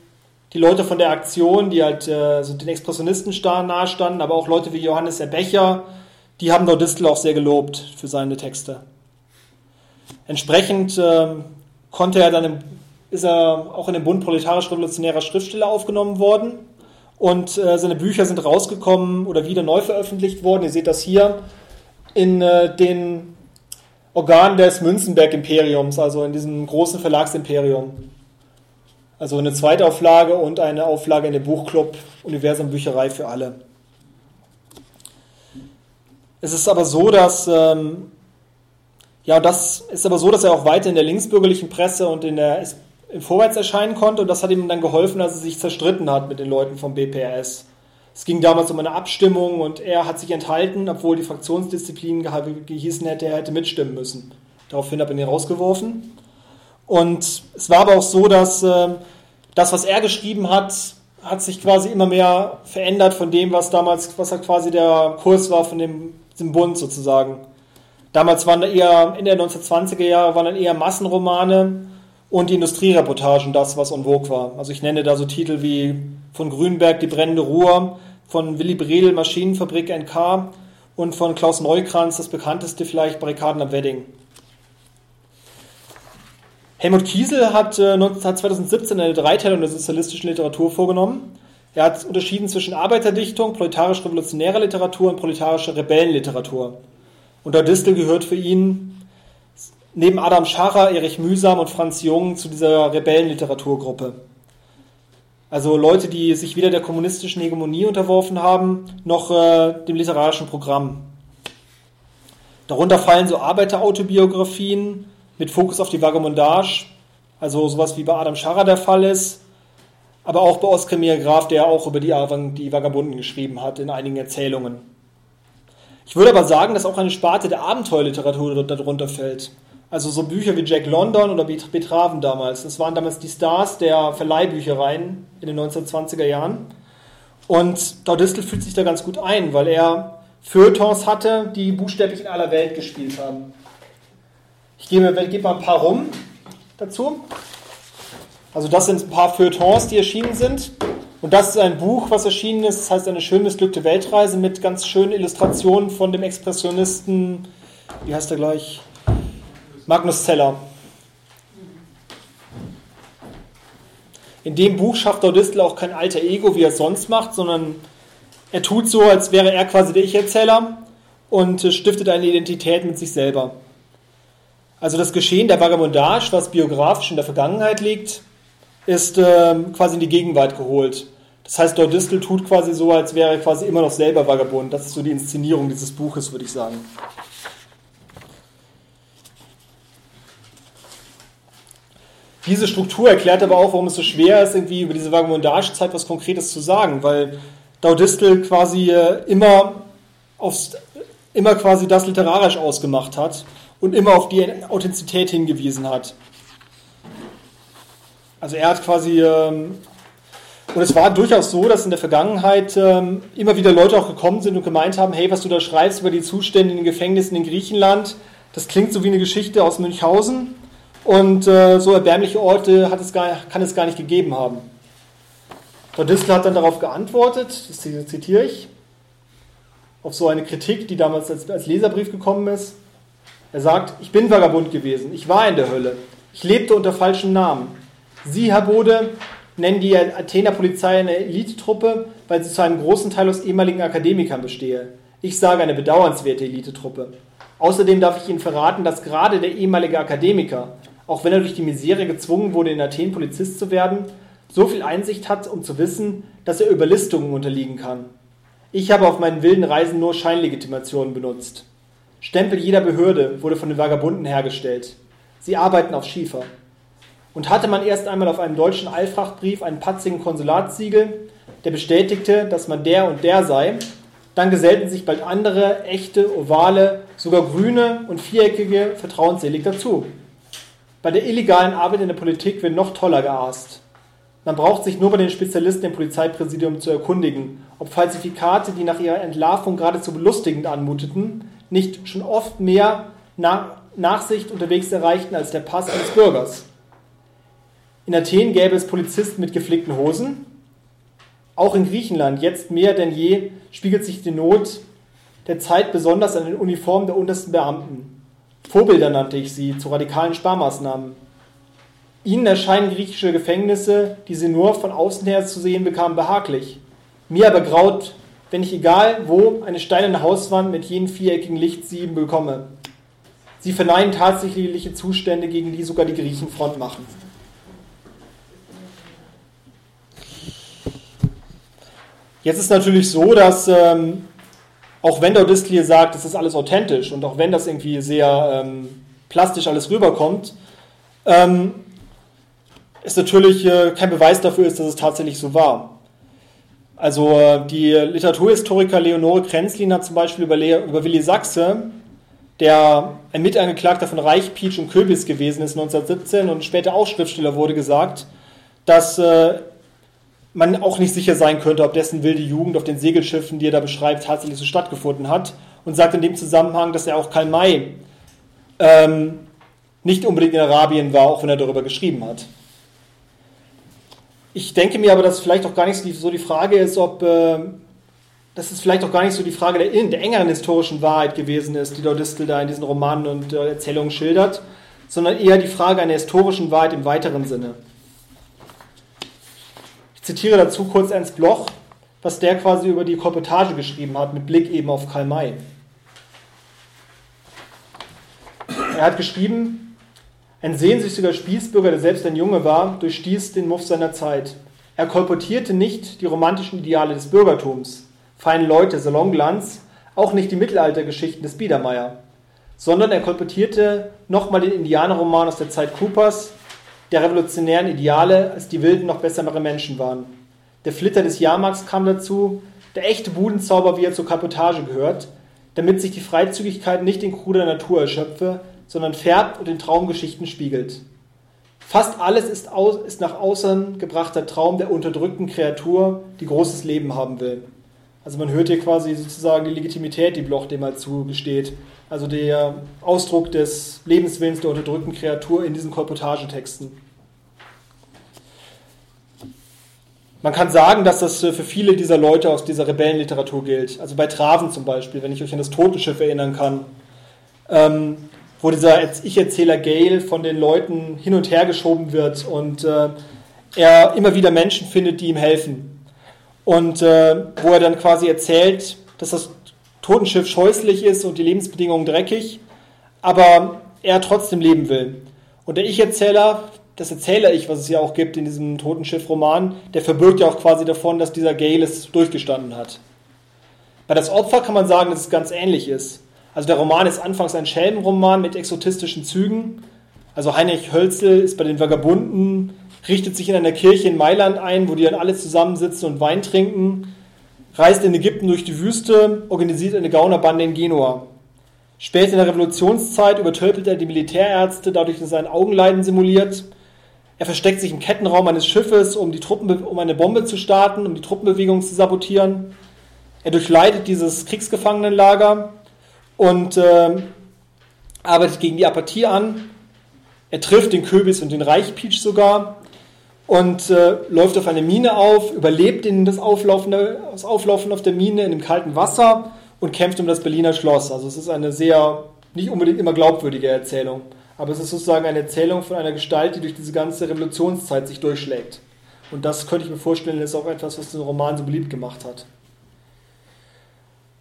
die Leute von der Aktion, die halt äh, so den Expressionisten nahestanden, aber auch Leute wie Johannes Erbecher, die haben Daudistel auch sehr gelobt für seine Texte. Entsprechend äh, konnte er dann im, ist er auch in den Bund proletarisch-revolutionärer Schriftsteller aufgenommen worden und äh, seine Bücher sind rausgekommen oder wieder neu veröffentlicht worden. Ihr seht das hier in äh, den Organ des Münzenberg-Imperiums, also in diesem großen Verlagsimperium. Also eine Zweitauflage und eine Auflage in dem Buchclub Universum Bücherei für alle. Es ist aber so, dass ähm, ja, das ist aber so, dass er auch weiter in der linksbürgerlichen Presse und in der Vorwärts erscheinen konnte und das hat ihm dann geholfen, als er sich zerstritten hat mit den Leuten vom BPRS. Es ging damals um eine Abstimmung und er hat sich enthalten, obwohl die Fraktionsdisziplin gehießen hätte, er hätte mitstimmen müssen. Daraufhin hat er ihn rausgeworfen. Und es war aber auch so, dass äh, das, was er geschrieben hat, hat sich quasi immer mehr verändert von dem, was damals, was quasi der Kurs war von dem, dem Bund sozusagen. Damals waren da eher, in der 1920er Jahre waren dann eher Massenromane und die Industriereportagen das, was en vogue war. Also ich nenne da so Titel wie von Grünberg Die brennende Ruhr, von Willy Bredel Maschinenfabrik NK und von Klaus Neukranz, das bekannteste vielleicht Barrikaden am Wedding. Helmut Kiesel hat, äh, 2017 eine Dreiteilung der sozialistischen Literatur vorgenommen. Er hat unterschieden zwischen Arbeiterdichtung, proletarisch-revolutionärer Literatur und proletarischer Rebellenliteratur. Und der Distel gehört für ihn neben Adam Scharrer, Erich Mühsam und Franz Jung zu dieser Rebellenliteraturgruppe. Also Leute, die sich weder der kommunistischen Hegemonie unterworfen haben, noch äh, dem literarischen Programm. Darunter fallen so Arbeiterautobiografien mit Fokus auf die Vagabondage, also sowas wie bei Adam Scharrer der Fall ist, aber auch bei Oskar Graf, der auch über die, die Vagabunden geschrieben hat in einigen Erzählungen. Ich würde aber sagen, dass auch eine Sparte der Abenteuerliteratur darunter fällt. Also so Bücher wie Jack London oder Betraven damals. Das waren damals die Stars der Verleihbüchereien in den 1920er Jahren. Und Daudistel fühlt sich da ganz gut ein, weil er Feuilletons hatte, die buchstäblich in aller Welt gespielt haben. Ich gebe, gebe mal ein paar rum dazu. Also das sind ein paar Feuilletons, die erschienen sind. Und das ist ein Buch, was erschienen ist, das heißt eine schön missglückte Weltreise mit ganz schönen Illustrationen von dem Expressionisten, wie heißt er gleich? Magnus Zeller. In dem Buch schafft Daudistel auch kein alter Ego, wie er es sonst macht, sondern er tut so, als wäre er quasi der Ich-Erzähler und stiftet eine Identität mit sich selber. Also das Geschehen der Vagabondage, was biografisch in der Vergangenheit liegt, ist äh, quasi in die Gegenwart geholt. Das heißt, Distel tut quasi so, als wäre er quasi immer noch selber Vagabund. Das ist so die Inszenierung dieses Buches, würde ich sagen. Diese Struktur erklärt aber auch, warum es so schwer ist, irgendwie über diese Vagabondage-Zeit was Konkretes zu sagen, weil Daudistel quasi äh, immer, aufs, immer quasi das literarisch ausgemacht hat und immer auf die Authentizität hingewiesen hat. Also er hat quasi, ähm, und es war durchaus so, dass in der Vergangenheit ähm, immer wieder Leute auch gekommen sind und gemeint haben, hey, was du da schreibst über die Zustände in den Gefängnissen in Griechenland, das klingt so wie eine Geschichte aus Münchhausen und äh, so erbärmliche Orte es gar, kann es gar nicht gegeben haben. Frau Distel hat dann darauf geantwortet, das zitiere ich, auf so eine Kritik, die damals als, als Leserbrief gekommen ist. Er sagt, ich bin Vagabund gewesen, ich war in der Hölle, ich lebte unter falschem Namen. Sie, Herr Bode, nennen die Athener Polizei eine Elitetruppe, weil sie zu einem großen Teil aus ehemaligen Akademikern bestehe. Ich sage eine bedauernswerte Elitetruppe. Außerdem darf ich Ihnen verraten, dass gerade der ehemalige Akademiker, auch wenn er durch die Misere gezwungen wurde, in Athen Polizist zu werden, so viel Einsicht hat, um zu wissen, dass er Überlistungen unterliegen kann. Ich habe auf meinen wilden Reisen nur Scheinlegitimationen benutzt. Stempel jeder Behörde wurde von den Vagabunden hergestellt. Sie arbeiten auf Schiefer. Und hatte man erst einmal auf einem deutschen Eilfrachtbrief einen patzigen Konsulatssiegel, der bestätigte, dass man der und der sei, dann gesellten sich bald andere, echte, ovale, sogar grüne und viereckige vertrauensselig dazu. Bei der illegalen Arbeit in der Politik wird noch toller geaßt. Man braucht sich nur bei den Spezialisten im Polizeipräsidium zu erkundigen, ob Falsifikate, die nach ihrer Entlarvung geradezu belustigend anmuteten, nicht schon oft mehr Nachsicht unterwegs erreichten als der Pass eines Bürgers. In Athen gäbe es Polizisten mit geflickten Hosen. Auch in Griechenland, jetzt mehr denn je, spiegelt sich die Not der Zeit besonders an den Uniformen der untersten Beamten. Vorbilder nannte ich sie zu radikalen Sparmaßnahmen. Ihnen erscheinen griechische Gefängnisse, die sie nur von außen her zu sehen bekamen, behaglich. Mir aber graut, wenn ich egal wo eine steinerne Hauswand mit jenen viereckigen Lichtsieben bekomme. Sie verneinen tatsächliche Zustände, gegen die sogar die Griechen Front machen. Jetzt ist natürlich so, dass ähm, auch wenn der Distel sagt, das ist alles authentisch und auch wenn das irgendwie sehr ähm, plastisch alles rüberkommt, ähm, ist natürlich äh, kein Beweis dafür ist, dass es tatsächlich so war. Also äh, die Literaturhistoriker Leonore Krenzlin hat zum Beispiel über, Le über Willi Sachse, der ein Mitangeklagter von Reich, Pietsch und Köbis gewesen ist 1917 und später auch Schriftsteller wurde, gesagt, dass äh, man auch nicht sicher sein könnte, ob dessen wilde Jugend auf den Segelschiffen, die er da beschreibt, tatsächlich so stattgefunden hat. Und sagt in dem Zusammenhang, dass er auch Karl May ähm, nicht unbedingt in Arabien war, auch wenn er darüber geschrieben hat. Ich denke mir aber, dass vielleicht auch gar nicht so die Frage ist, ob äh, dass es vielleicht auch gar nicht so die Frage der, der engeren historischen Wahrheit gewesen ist, die Distel da in diesen Romanen und äh, Erzählungen schildert, sondern eher die Frage einer historischen Wahrheit im weiteren Sinne zitiere dazu kurz Ernst Bloch, was der quasi über die Kolportage geschrieben hat, mit Blick eben auf Karl May. Er hat geschrieben, ein sehnsüchtiger Spießbürger, der selbst ein Junge war, durchstieß den Muff seiner Zeit. Er kolportierte nicht die romantischen Ideale des Bürgertums, feine Leute, Salonglanz, auch nicht die Mittelaltergeschichten des Biedermeier, sondern er kolportierte nochmal den Indianerroman aus der Zeit Coopers, der revolutionären Ideale, als die Wilden noch bessere Menschen waren. Der Flitter des Jahrmarkts kam dazu, der echte Budenzauber, wie er zur Kapotage gehört, damit sich die Freizügigkeit nicht in kruder Natur erschöpfe, sondern färbt und in Traumgeschichten spiegelt. Fast alles ist, aus, ist nach außen gebrachter Traum der unterdrückten Kreatur, die großes Leben haben will. Also man hört hier quasi sozusagen die Legitimität, die Bloch dem halt zugesteht. Also der Ausdruck des Lebenswillens der unterdrückten Kreatur in diesen Kolportagetexten. Man kann sagen, dass das für viele dieser Leute aus dieser Rebellenliteratur gilt. Also bei Traven zum Beispiel, wenn ich euch an das Totenschiff erinnern kann, ähm, wo dieser Ich-Erzähler Gale von den Leuten hin und her geschoben wird und äh, er immer wieder Menschen findet, die ihm helfen. Und äh, wo er dann quasi erzählt, dass das Totenschiff scheußlich ist und die Lebensbedingungen dreckig, aber er trotzdem leben will. Und der Ich-Erzähler, das Erzähler-Ich, was es ja auch gibt in diesem Totenschiff-Roman, der verbirgt ja auch quasi davon, dass dieser Gale es durchgestanden hat. Bei das Opfer kann man sagen, dass es ganz ähnlich ist. Also der Roman ist anfangs ein Schelmenroman mit exotistischen Zügen. Also Heinrich Hölzel ist bei den Vagabunden, richtet sich in einer Kirche in Mailand ein, wo die dann alle zusammensitzen und Wein trinken, reist in Ägypten durch die Wüste, organisiert eine Gaunerbande in Genua. Später in der Revolutionszeit übertölpelt er die Militärärzte, dadurch dass er ein Augenleiden simuliert. Er versteckt sich im Kettenraum eines Schiffes, um, die Truppen, um eine Bombe zu starten, um die Truppenbewegung zu sabotieren. Er durchleidet dieses Kriegsgefangenenlager und äh, arbeitet gegen die Apathie an. Er trifft den Köbis und den Reichpeach sogar und äh, läuft auf eine Mine auf, überlebt in das Auflaufen, das Auflaufen auf der Mine in dem kalten Wasser und kämpft um das Berliner Schloss. Also es ist eine sehr, nicht unbedingt immer glaubwürdige Erzählung, aber es ist sozusagen eine Erzählung von einer Gestalt, die durch diese ganze Revolutionszeit sich durchschlägt. Und das könnte ich mir vorstellen, ist auch etwas, was den Roman so beliebt gemacht hat.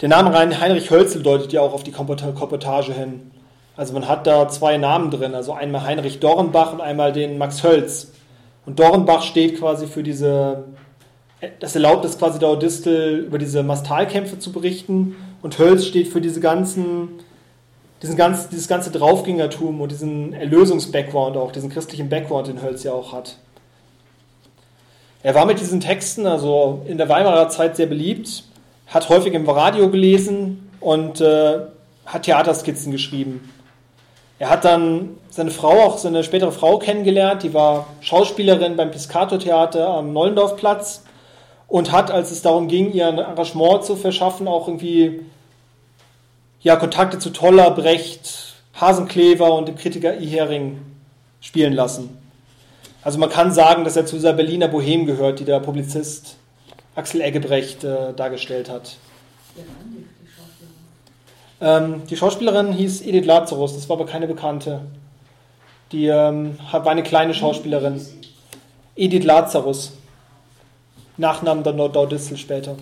Der Name Heinrich Hölzel deutet ja auch auf die Komportage hin. Also man hat da zwei Namen drin, also einmal Heinrich Dornbach und einmal den Max Hölz. Und Dornbach steht quasi für diese, das erlaubt es quasi der Distel über diese Mastalkämpfe zu berichten und Hölz steht für diese ganzen, diesen ganz, dieses ganze Draufgängertum und diesen Erlösungs-Background auch, diesen christlichen Background, den Hölz ja auch hat. Er war mit diesen Texten, also in der Weimarer Zeit sehr beliebt hat häufig im Radio gelesen und äh, hat Theaterskizzen geschrieben. Er hat dann seine Frau, auch seine spätere Frau kennengelernt, die war Schauspielerin beim Piscator-Theater am Nollendorfplatz und hat, als es darum ging, ihr ein Engagement zu verschaffen, auch irgendwie ja, Kontakte zu Toller, Brecht, Hasenklever und dem Kritiker I. Hering spielen lassen. Also man kann sagen, dass er zu dieser Berliner Bohem gehört, die der Publizist Axel Eggebrecht äh, dargestellt hat. Ähm, die Schauspielerin hieß Edith Lazarus, das war aber keine Bekannte. Die ähm, war eine kleine Schauspielerin. Edith Lazarus. Nachnamen der Nordau-Distel später.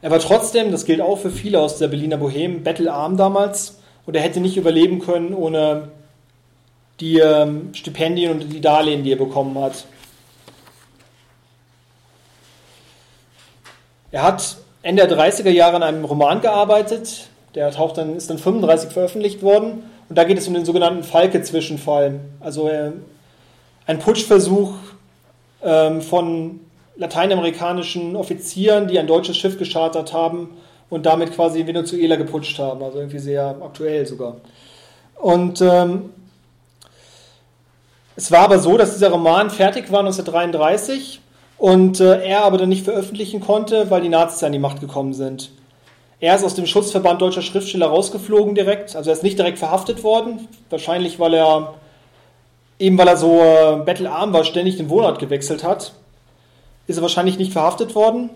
Er war trotzdem, das gilt auch für viele aus der Berliner Boheme, bettelarm damals und er hätte nicht überleben können ohne die ähm, Stipendien und die Darlehen, die er bekommen hat. Er hat Ende der 30er Jahre an einem Roman gearbeitet, der taucht dann, ist dann 35 veröffentlicht worden und da geht es um den sogenannten Falke-Zwischenfall. Also äh, ein Putschversuch ähm, von lateinamerikanischen Offizieren, die ein deutsches Schiff geschartert haben und damit quasi Venezuela geputscht haben, also irgendwie sehr aktuell sogar. Und ähm, es war aber so, dass dieser Roman fertig war 1933 und äh, er aber dann nicht veröffentlichen konnte, weil die Nazis an die Macht gekommen sind. Er ist aus dem Schutzverband deutscher Schriftsteller rausgeflogen direkt, also er ist nicht direkt verhaftet worden, wahrscheinlich weil er, eben weil er so äh, bettelarm war, ständig den Wohnort gewechselt hat, ist er wahrscheinlich nicht verhaftet worden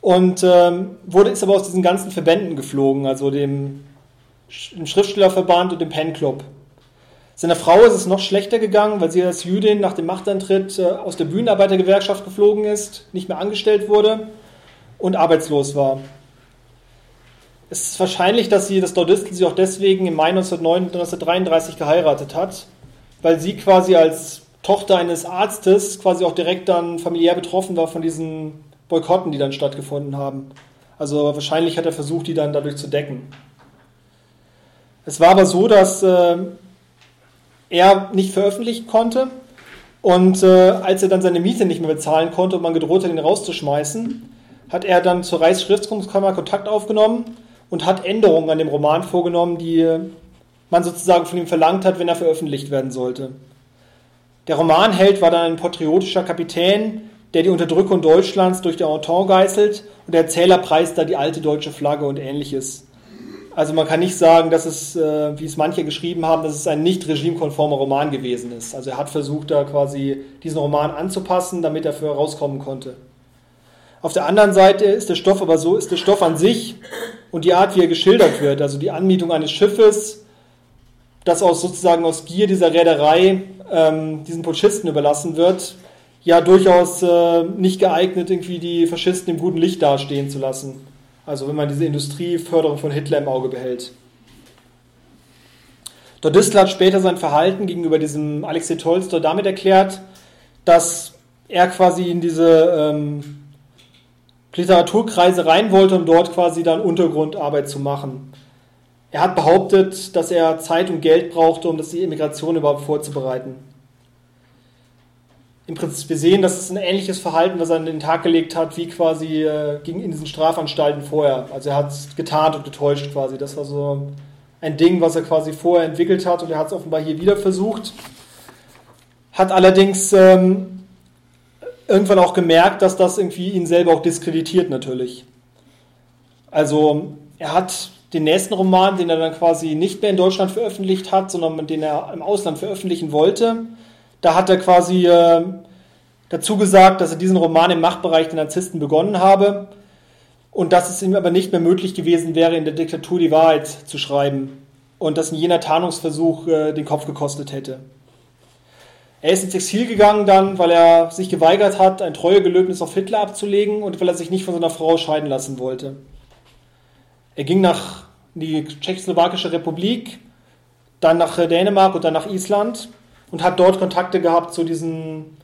und ähm, wurde, ist aber aus diesen ganzen Verbänden geflogen, also dem, dem Schriftstellerverband und dem Pen Club. Seiner Frau ist es noch schlechter gegangen, weil sie als Jüdin nach dem Machtantritt äh, aus der Bühnenarbeitergewerkschaft geflogen ist, nicht mehr angestellt wurde und arbeitslos war. Es ist wahrscheinlich, dass sie das Dordistel sie auch deswegen im Mai 1933 geheiratet hat, weil sie quasi als Tochter eines Arztes quasi auch direkt dann familiär betroffen war von diesen Boykotten, die dann stattgefunden haben. Also wahrscheinlich hat er versucht, die dann dadurch zu decken. Es war aber so, dass äh, er nicht veröffentlichen konnte. Und äh, als er dann seine Miete nicht mehr bezahlen konnte und man gedroht hat, ihn rauszuschmeißen, hat er dann zur Reichsschriftkunstkammer Kontakt aufgenommen und hat Änderungen an dem Roman vorgenommen, die man sozusagen von ihm verlangt hat, wenn er veröffentlicht werden sollte. Der Romanheld war dann ein patriotischer Kapitän, der die Unterdrückung Deutschlands durch die Entente geißelt und der Erzähler preist da die alte deutsche Flagge und ähnliches. Also man kann nicht sagen, dass es, äh, wie es manche geschrieben haben, dass es ein nicht regimekonformer Roman gewesen ist. Also er hat versucht, da quasi diesen Roman anzupassen, damit er für rauskommen konnte. Auf der anderen Seite ist der Stoff aber so, ist der Stoff an sich und die Art, wie er geschildert wird, also die Anmietung eines Schiffes, das aus sozusagen aus Gier dieser Reederei ähm, diesen Putschisten überlassen wird, ja durchaus äh, nicht geeignet, irgendwie die Faschisten im guten Licht dastehen zu lassen. Also wenn man diese Industrieförderung von Hitler im Auge behält. Dodistel hat später sein Verhalten gegenüber diesem Alexei Tolstoi damit erklärt, dass er quasi in diese ähm, Literaturkreise rein wollte, um dort quasi dann Untergrundarbeit zu machen. Er hat behauptet, dass er Zeit und Geld brauchte, um das die Immigration überhaupt vorzubereiten. Im Prinzip, wir sehen, dass es ein ähnliches Verhalten, was er an den Tag gelegt hat, wie quasi äh, ging in diesen Strafanstalten vorher. Also er hat es getarnt und getäuscht quasi. Das war so ein Ding, was er quasi vorher entwickelt hat und er hat es offenbar hier wieder versucht. Hat allerdings ähm, irgendwann auch gemerkt, dass das irgendwie ihn selber auch diskreditiert natürlich. Also er hat den nächsten Roman, den er dann quasi nicht mehr in Deutschland veröffentlicht hat, sondern den er im Ausland veröffentlichen wollte, da hat er quasi äh, dazu gesagt, dass er diesen Roman im Machtbereich der Narzissten begonnen habe und dass es ihm aber nicht mehr möglich gewesen wäre, in der Diktatur die Wahrheit zu schreiben und dass ein jener Tarnungsversuch äh, den Kopf gekostet hätte. Er ist ins Exil gegangen dann, weil er sich geweigert hat, ein Treuegelöbnis auf Hitler abzulegen und weil er sich nicht von seiner Frau scheiden lassen wollte. Er ging nach die Tschechoslowakische Republik, dann nach Dänemark und dann nach Island und hat dort Kontakte gehabt zu diesen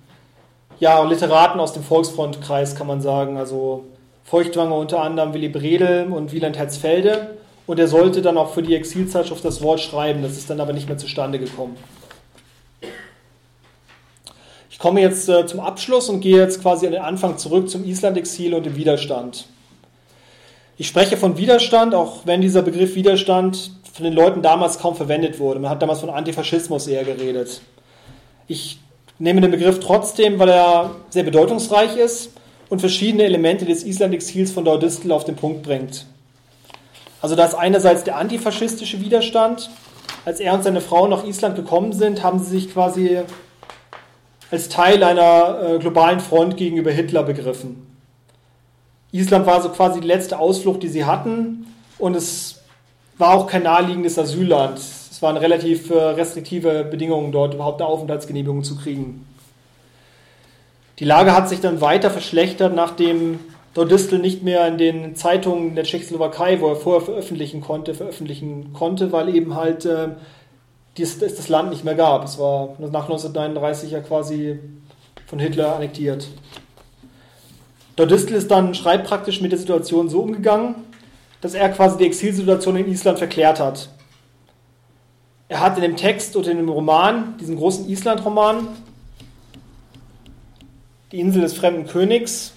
ja, Literaten aus dem Volksfrontkreis, kann man sagen. Also Feuchtwanger unter anderem Willy Bredel und Wieland Herzfelde. Und er sollte dann auch für die Exilzeitschrift das Wort schreiben. Das ist dann aber nicht mehr zustande gekommen komme jetzt äh, zum Abschluss und gehe jetzt quasi an den Anfang zurück zum Island-Exil und dem Widerstand. Ich spreche von Widerstand, auch wenn dieser Begriff Widerstand von den Leuten damals kaum verwendet wurde. Man hat damals von Antifaschismus eher geredet. Ich nehme den Begriff trotzdem, weil er sehr bedeutungsreich ist und verschiedene Elemente des Island-Exils von Daudistel auf den Punkt bringt. Also da ist einerseits der antifaschistische Widerstand. Als er und seine Frau nach Island gekommen sind, haben sie sich quasi als Teil einer äh, globalen Front gegenüber Hitler begriffen. Island war so quasi die letzte Ausflucht, die sie hatten und es war auch kein naheliegendes Asylland. Es waren relativ äh, restriktive Bedingungen dort, überhaupt eine Aufenthaltsgenehmigung zu kriegen. Die Lage hat sich dann weiter verschlechtert, nachdem Dordistel nicht mehr in den Zeitungen der Tschechoslowakei, wo er vorher veröffentlichen konnte, veröffentlichen konnte, weil eben halt äh, es das Land nicht mehr gab. Es war nach 1939 ja quasi von Hitler annektiert. Dordistel ist dann schreibpraktisch mit der Situation so umgegangen, dass er quasi die Exilsituation in Island verklärt hat. Er hat in dem Text und in dem Roman, diesen großen Island-Roman, Die Insel des fremden Königs,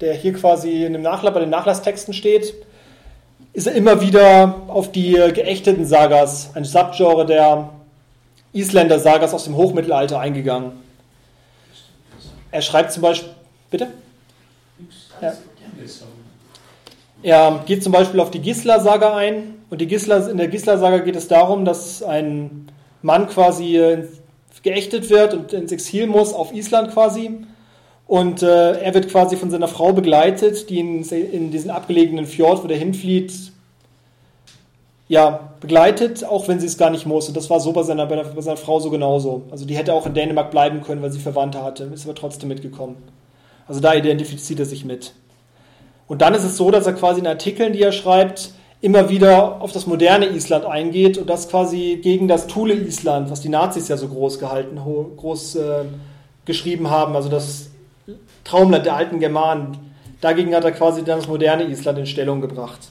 der hier quasi in dem Nachlass, bei den Nachlasstexten steht, ist er immer wieder auf die geächteten Sagas, ein Subgenre der Isländer-Sagas aus dem Hochmittelalter eingegangen. Er schreibt zum Beispiel, bitte? Ja. Er geht zum Beispiel auf die Gisla-Saga ein und die Gisla, in der Gisla-Saga geht es darum, dass ein Mann quasi geächtet wird und ins Exil muss, auf Island quasi. Und äh, er wird quasi von seiner Frau begleitet, die ihn in diesen abgelegenen Fjord, wo der hinflieht, ja, begleitet, auch wenn sie es gar nicht muss. Und das war so bei seiner, bei seiner Frau so genauso. Also die hätte auch in Dänemark bleiben können, weil sie Verwandte hatte, ist aber trotzdem mitgekommen. Also da identifiziert er sich mit. Und dann ist es so, dass er quasi in Artikeln, die er schreibt, immer wieder auf das moderne Island eingeht und das quasi gegen das Thule-Island, was die Nazis ja so groß gehalten, groß äh, geschrieben haben, also das Traumland der alten Germanen. Dagegen hat er quasi dann das moderne Island in Stellung gebracht.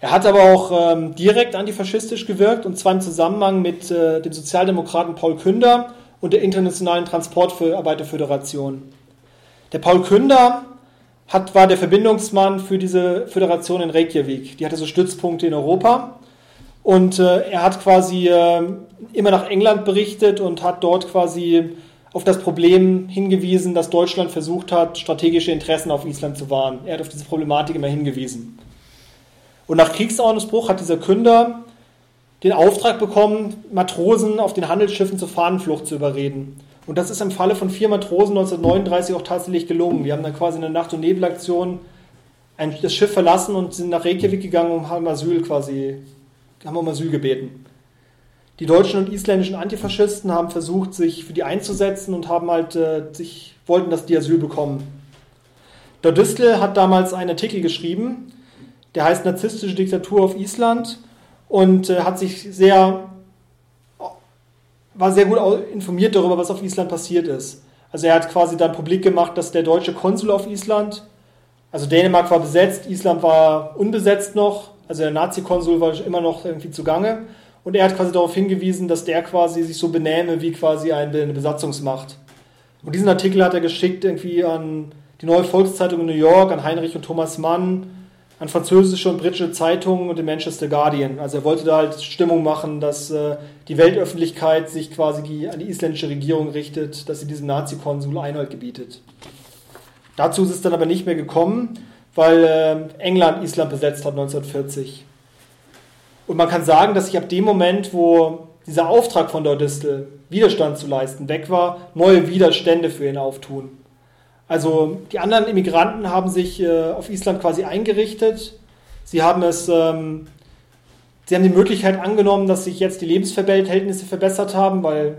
Er hat aber auch ähm, direkt antifaschistisch gewirkt und zwar im Zusammenhang mit äh, dem Sozialdemokraten Paul Künder und der Internationalen Transportarbeiterföderation. Der Paul Künder hat, war der Verbindungsmann für diese Föderation in Reykjavik. Die hatte so Stützpunkte in Europa. Und äh, er hat quasi äh, immer nach England berichtet und hat dort quasi auf das Problem hingewiesen, dass Deutschland versucht hat, strategische Interessen auf Island zu wahren. Er hat auf diese Problematik immer hingewiesen. Und nach Kriegsordnungsbruch hat dieser Künder den Auftrag bekommen, Matrosen auf den Handelsschiffen zur Fahnenflucht zu überreden. Und das ist im Falle von vier Matrosen 1939 auch tatsächlich gelungen. Die haben dann quasi eine Nacht- und Nebelaktion das Schiff verlassen und sind nach Reykjavik gegangen und haben Asyl quasi, haben um Asyl gebeten. Die deutschen und isländischen Antifaschisten haben versucht, sich für die einzusetzen und haben halt äh, sich, wollten, dass die Asyl bekommen. Der Distel hat damals einen Artikel geschrieben, der heißt Narzisstische Diktatur auf Island und äh, hat sich sehr war sehr gut informiert darüber, was auf Island passiert ist. Also er hat quasi dann publik gemacht, dass der deutsche Konsul auf Island, also Dänemark war besetzt, Island war unbesetzt noch, also der Nazi-Konsul war immer noch irgendwie zugange. Und er hat quasi darauf hingewiesen, dass der quasi sich so benähme wie quasi eine Besatzungsmacht. Und diesen Artikel hat er geschickt irgendwie an die Neue Volkszeitung in New York, an Heinrich und Thomas Mann, an französische und britische Zeitungen und den Manchester Guardian. Also er wollte da halt Stimmung machen, dass äh, die Weltöffentlichkeit sich quasi an die isländische Regierung richtet, dass sie diesem Nazi-Konsul Einhalt gebietet. Dazu ist es dann aber nicht mehr gekommen, weil äh, England Island besetzt hat 1940. Und man kann sagen, dass sich ab dem Moment, wo dieser Auftrag von Dordistel, Widerstand zu leisten, weg war, neue Widerstände für ihn auftun. Also die anderen Immigranten haben sich äh, auf Island quasi eingerichtet. Sie haben es, ähm, sie haben die Möglichkeit angenommen, dass sich jetzt die Lebensverhältnisse verbessert haben, weil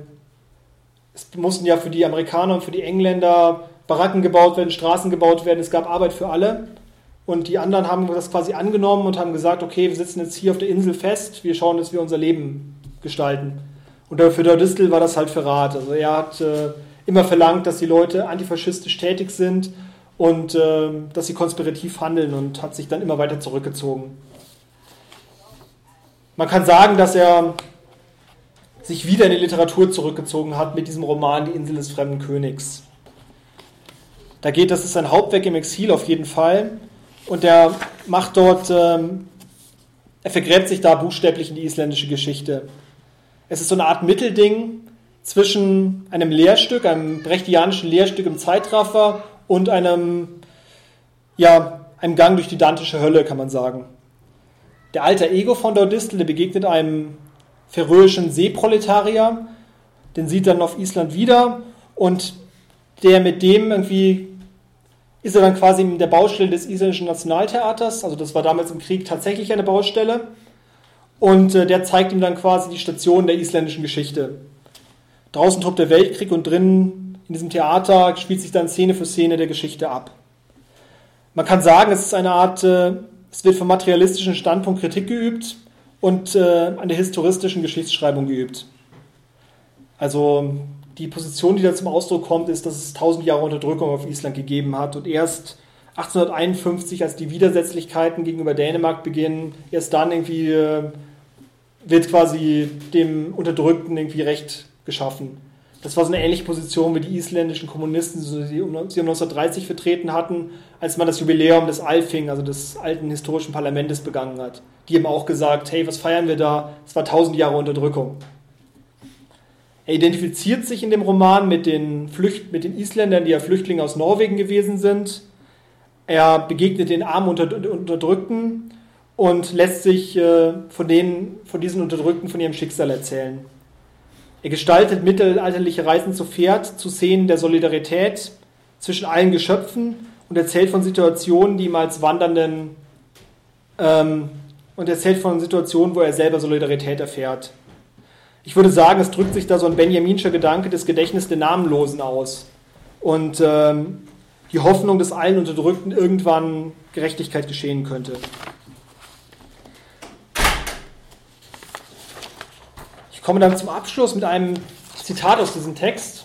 es mussten ja für die Amerikaner und für die Engländer Baracken gebaut werden, Straßen gebaut werden. Es gab Arbeit für alle. Und die anderen haben das quasi angenommen und haben gesagt, okay, wir sitzen jetzt hier auf der Insel fest, wir schauen, dass wir unser Leben gestalten. Und für der Distel war das halt Verrat. Also er hat äh, immer verlangt, dass die Leute antifaschistisch tätig sind und äh, dass sie konspirativ handeln und hat sich dann immer weiter zurückgezogen. Man kann sagen, dass er sich wieder in die Literatur zurückgezogen hat mit diesem Roman Die Insel des fremden Königs. Da geht, das ist sein Hauptwerk im Exil auf jeden Fall. Und er macht dort, ähm, er vergräbt sich da buchstäblich in die isländische Geschichte. Es ist so eine Art Mittelding zwischen einem Lehrstück, einem brechtianischen Lehrstück im Zeitraffer und einem, ja, einem Gang durch die dantische Hölle, kann man sagen. Der alter Ego von Daudistel, begegnet einem färöischen Seeproletarier, den sieht dann auf Island wieder und der mit dem irgendwie ist er dann quasi in der Baustelle des isländischen Nationaltheaters, also das war damals im Krieg tatsächlich eine Baustelle und äh, der zeigt ihm dann quasi die Station der isländischen Geschichte. Draußen tobt der Weltkrieg und drinnen in diesem Theater spielt sich dann Szene für Szene der Geschichte ab. Man kann sagen, es ist eine Art, äh, es wird vom materialistischen Standpunkt Kritik geübt und äh, an der historistischen Geschichtsschreibung geübt. Also die Position, die da zum Ausdruck kommt, ist, dass es tausend Jahre Unterdrückung auf Island gegeben hat und erst 1851, als die Widersetzlichkeiten gegenüber Dänemark beginnen, erst dann irgendwie äh, wird quasi dem Unterdrückten irgendwie Recht geschaffen. Das war so eine ähnliche Position wie die isländischen Kommunisten, die sie um 1930 vertreten hatten, als man das Jubiläum des Alfing, also des alten historischen Parlaments, begangen hat. Die haben auch gesagt, hey, was feiern wir da? Es war tausend Jahre Unterdrückung. Er identifiziert sich in dem Roman mit den, Flücht mit den Isländern, die ja Flüchtlinge aus Norwegen gewesen sind. Er begegnet den armen Unterdrückten und lässt sich äh, von, denen, von diesen Unterdrückten von ihrem Schicksal erzählen. Er gestaltet mittelalterliche Reisen zu Pferd zu Szenen der Solidarität zwischen allen Geschöpfen und erzählt von Situationen, die ihm als Wandernden ähm, und erzählt von Situationen, wo er selber Solidarität erfährt. Ich würde sagen, es drückt sich da so ein Benjaminscher Gedanke des Gedächtnisses der Namenlosen aus und ähm, die Hoffnung, dass allen Unterdrückten irgendwann Gerechtigkeit geschehen könnte. Komme dann zum Abschluss mit einem Zitat aus diesem Text,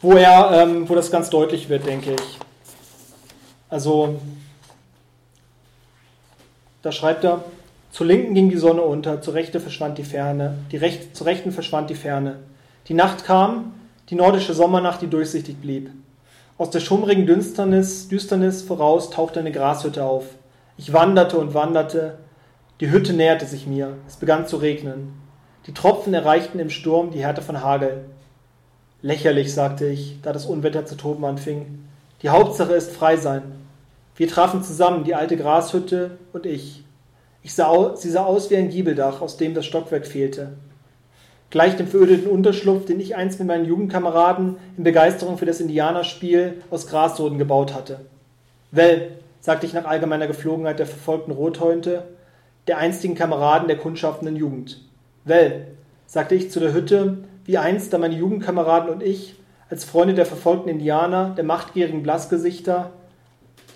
wo, er, ähm, wo das ganz deutlich wird, denke ich. Also, da schreibt er, zur Linken ging die Sonne unter, zur Rechten verschwand die Ferne, die Recht, zur Rechten verschwand die Ferne. Die Nacht kam, die nordische Sommernacht, die durchsichtig blieb. Aus der schummrigen Düsternis, Düsternis voraus tauchte eine Grashütte auf. Ich wanderte und wanderte, die Hütte näherte sich mir, es begann zu regnen. Die Tropfen erreichten im Sturm die Härte von Hagel. Lächerlich, sagte ich, da das Unwetter zu toben anfing. Die Hauptsache ist frei sein. Wir trafen zusammen, die alte Grashütte und ich. ich sah, sie sah aus wie ein Giebeldach, aus dem das Stockwerk fehlte. Gleich dem verödeten Unterschlupf, den ich einst mit meinen Jugendkameraden in Begeisterung für das Indianerspiel aus Grassoden gebaut hatte. Well, sagte ich nach allgemeiner Geflogenheit der verfolgten Rothäunte, der einstigen Kameraden der kundschaffenden Jugend. Well, sagte ich zu der Hütte, wie einst da meine Jugendkameraden und ich, als Freunde der verfolgten Indianer, der machtgierigen Blassgesichter,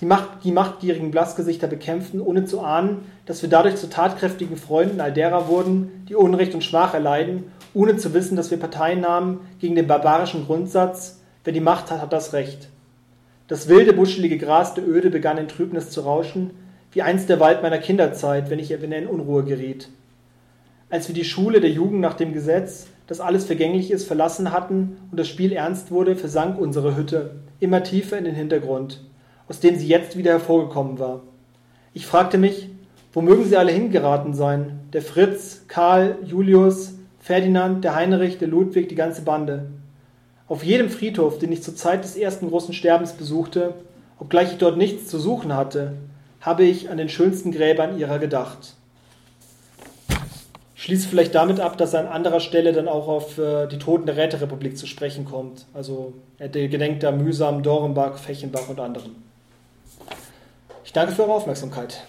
die, Macht, die machtgierigen Blassgesichter bekämpften, ohne zu ahnen, dass wir dadurch zu tatkräftigen Freunden all derer wurden, die Unrecht und Schmach erleiden, ohne zu wissen, dass wir Parteien nahmen gegen den barbarischen Grundsatz, wer die Macht hat, hat das Recht. Das wilde, buschelige Gras der Öde begann in Trübnis zu rauschen, wie einst der Wald meiner Kinderzeit, wenn ich in Unruhe geriet. Als wir die Schule der Jugend nach dem Gesetz, dass alles vergänglich ist, verlassen hatten und das Spiel ernst wurde, versank unsere Hütte immer tiefer in den Hintergrund, aus dem sie jetzt wieder hervorgekommen war. Ich fragte mich, wo mögen sie alle hingeraten sein? Der Fritz, Karl, Julius, Ferdinand, der Heinrich, der Ludwig, die ganze Bande. Auf jedem Friedhof, den ich zur Zeit des ersten großen Sterbens besuchte, obgleich ich dort nichts zu suchen hatte, habe ich an den schönsten Gräbern ihrer gedacht schließe vielleicht damit ab, dass er an anderer Stelle dann auch auf äh, die Toten der Räterepublik zu sprechen kommt. Also er gedenkt da mühsam Dorenbach, Fechenbach und anderen. Ich danke für eure Aufmerksamkeit.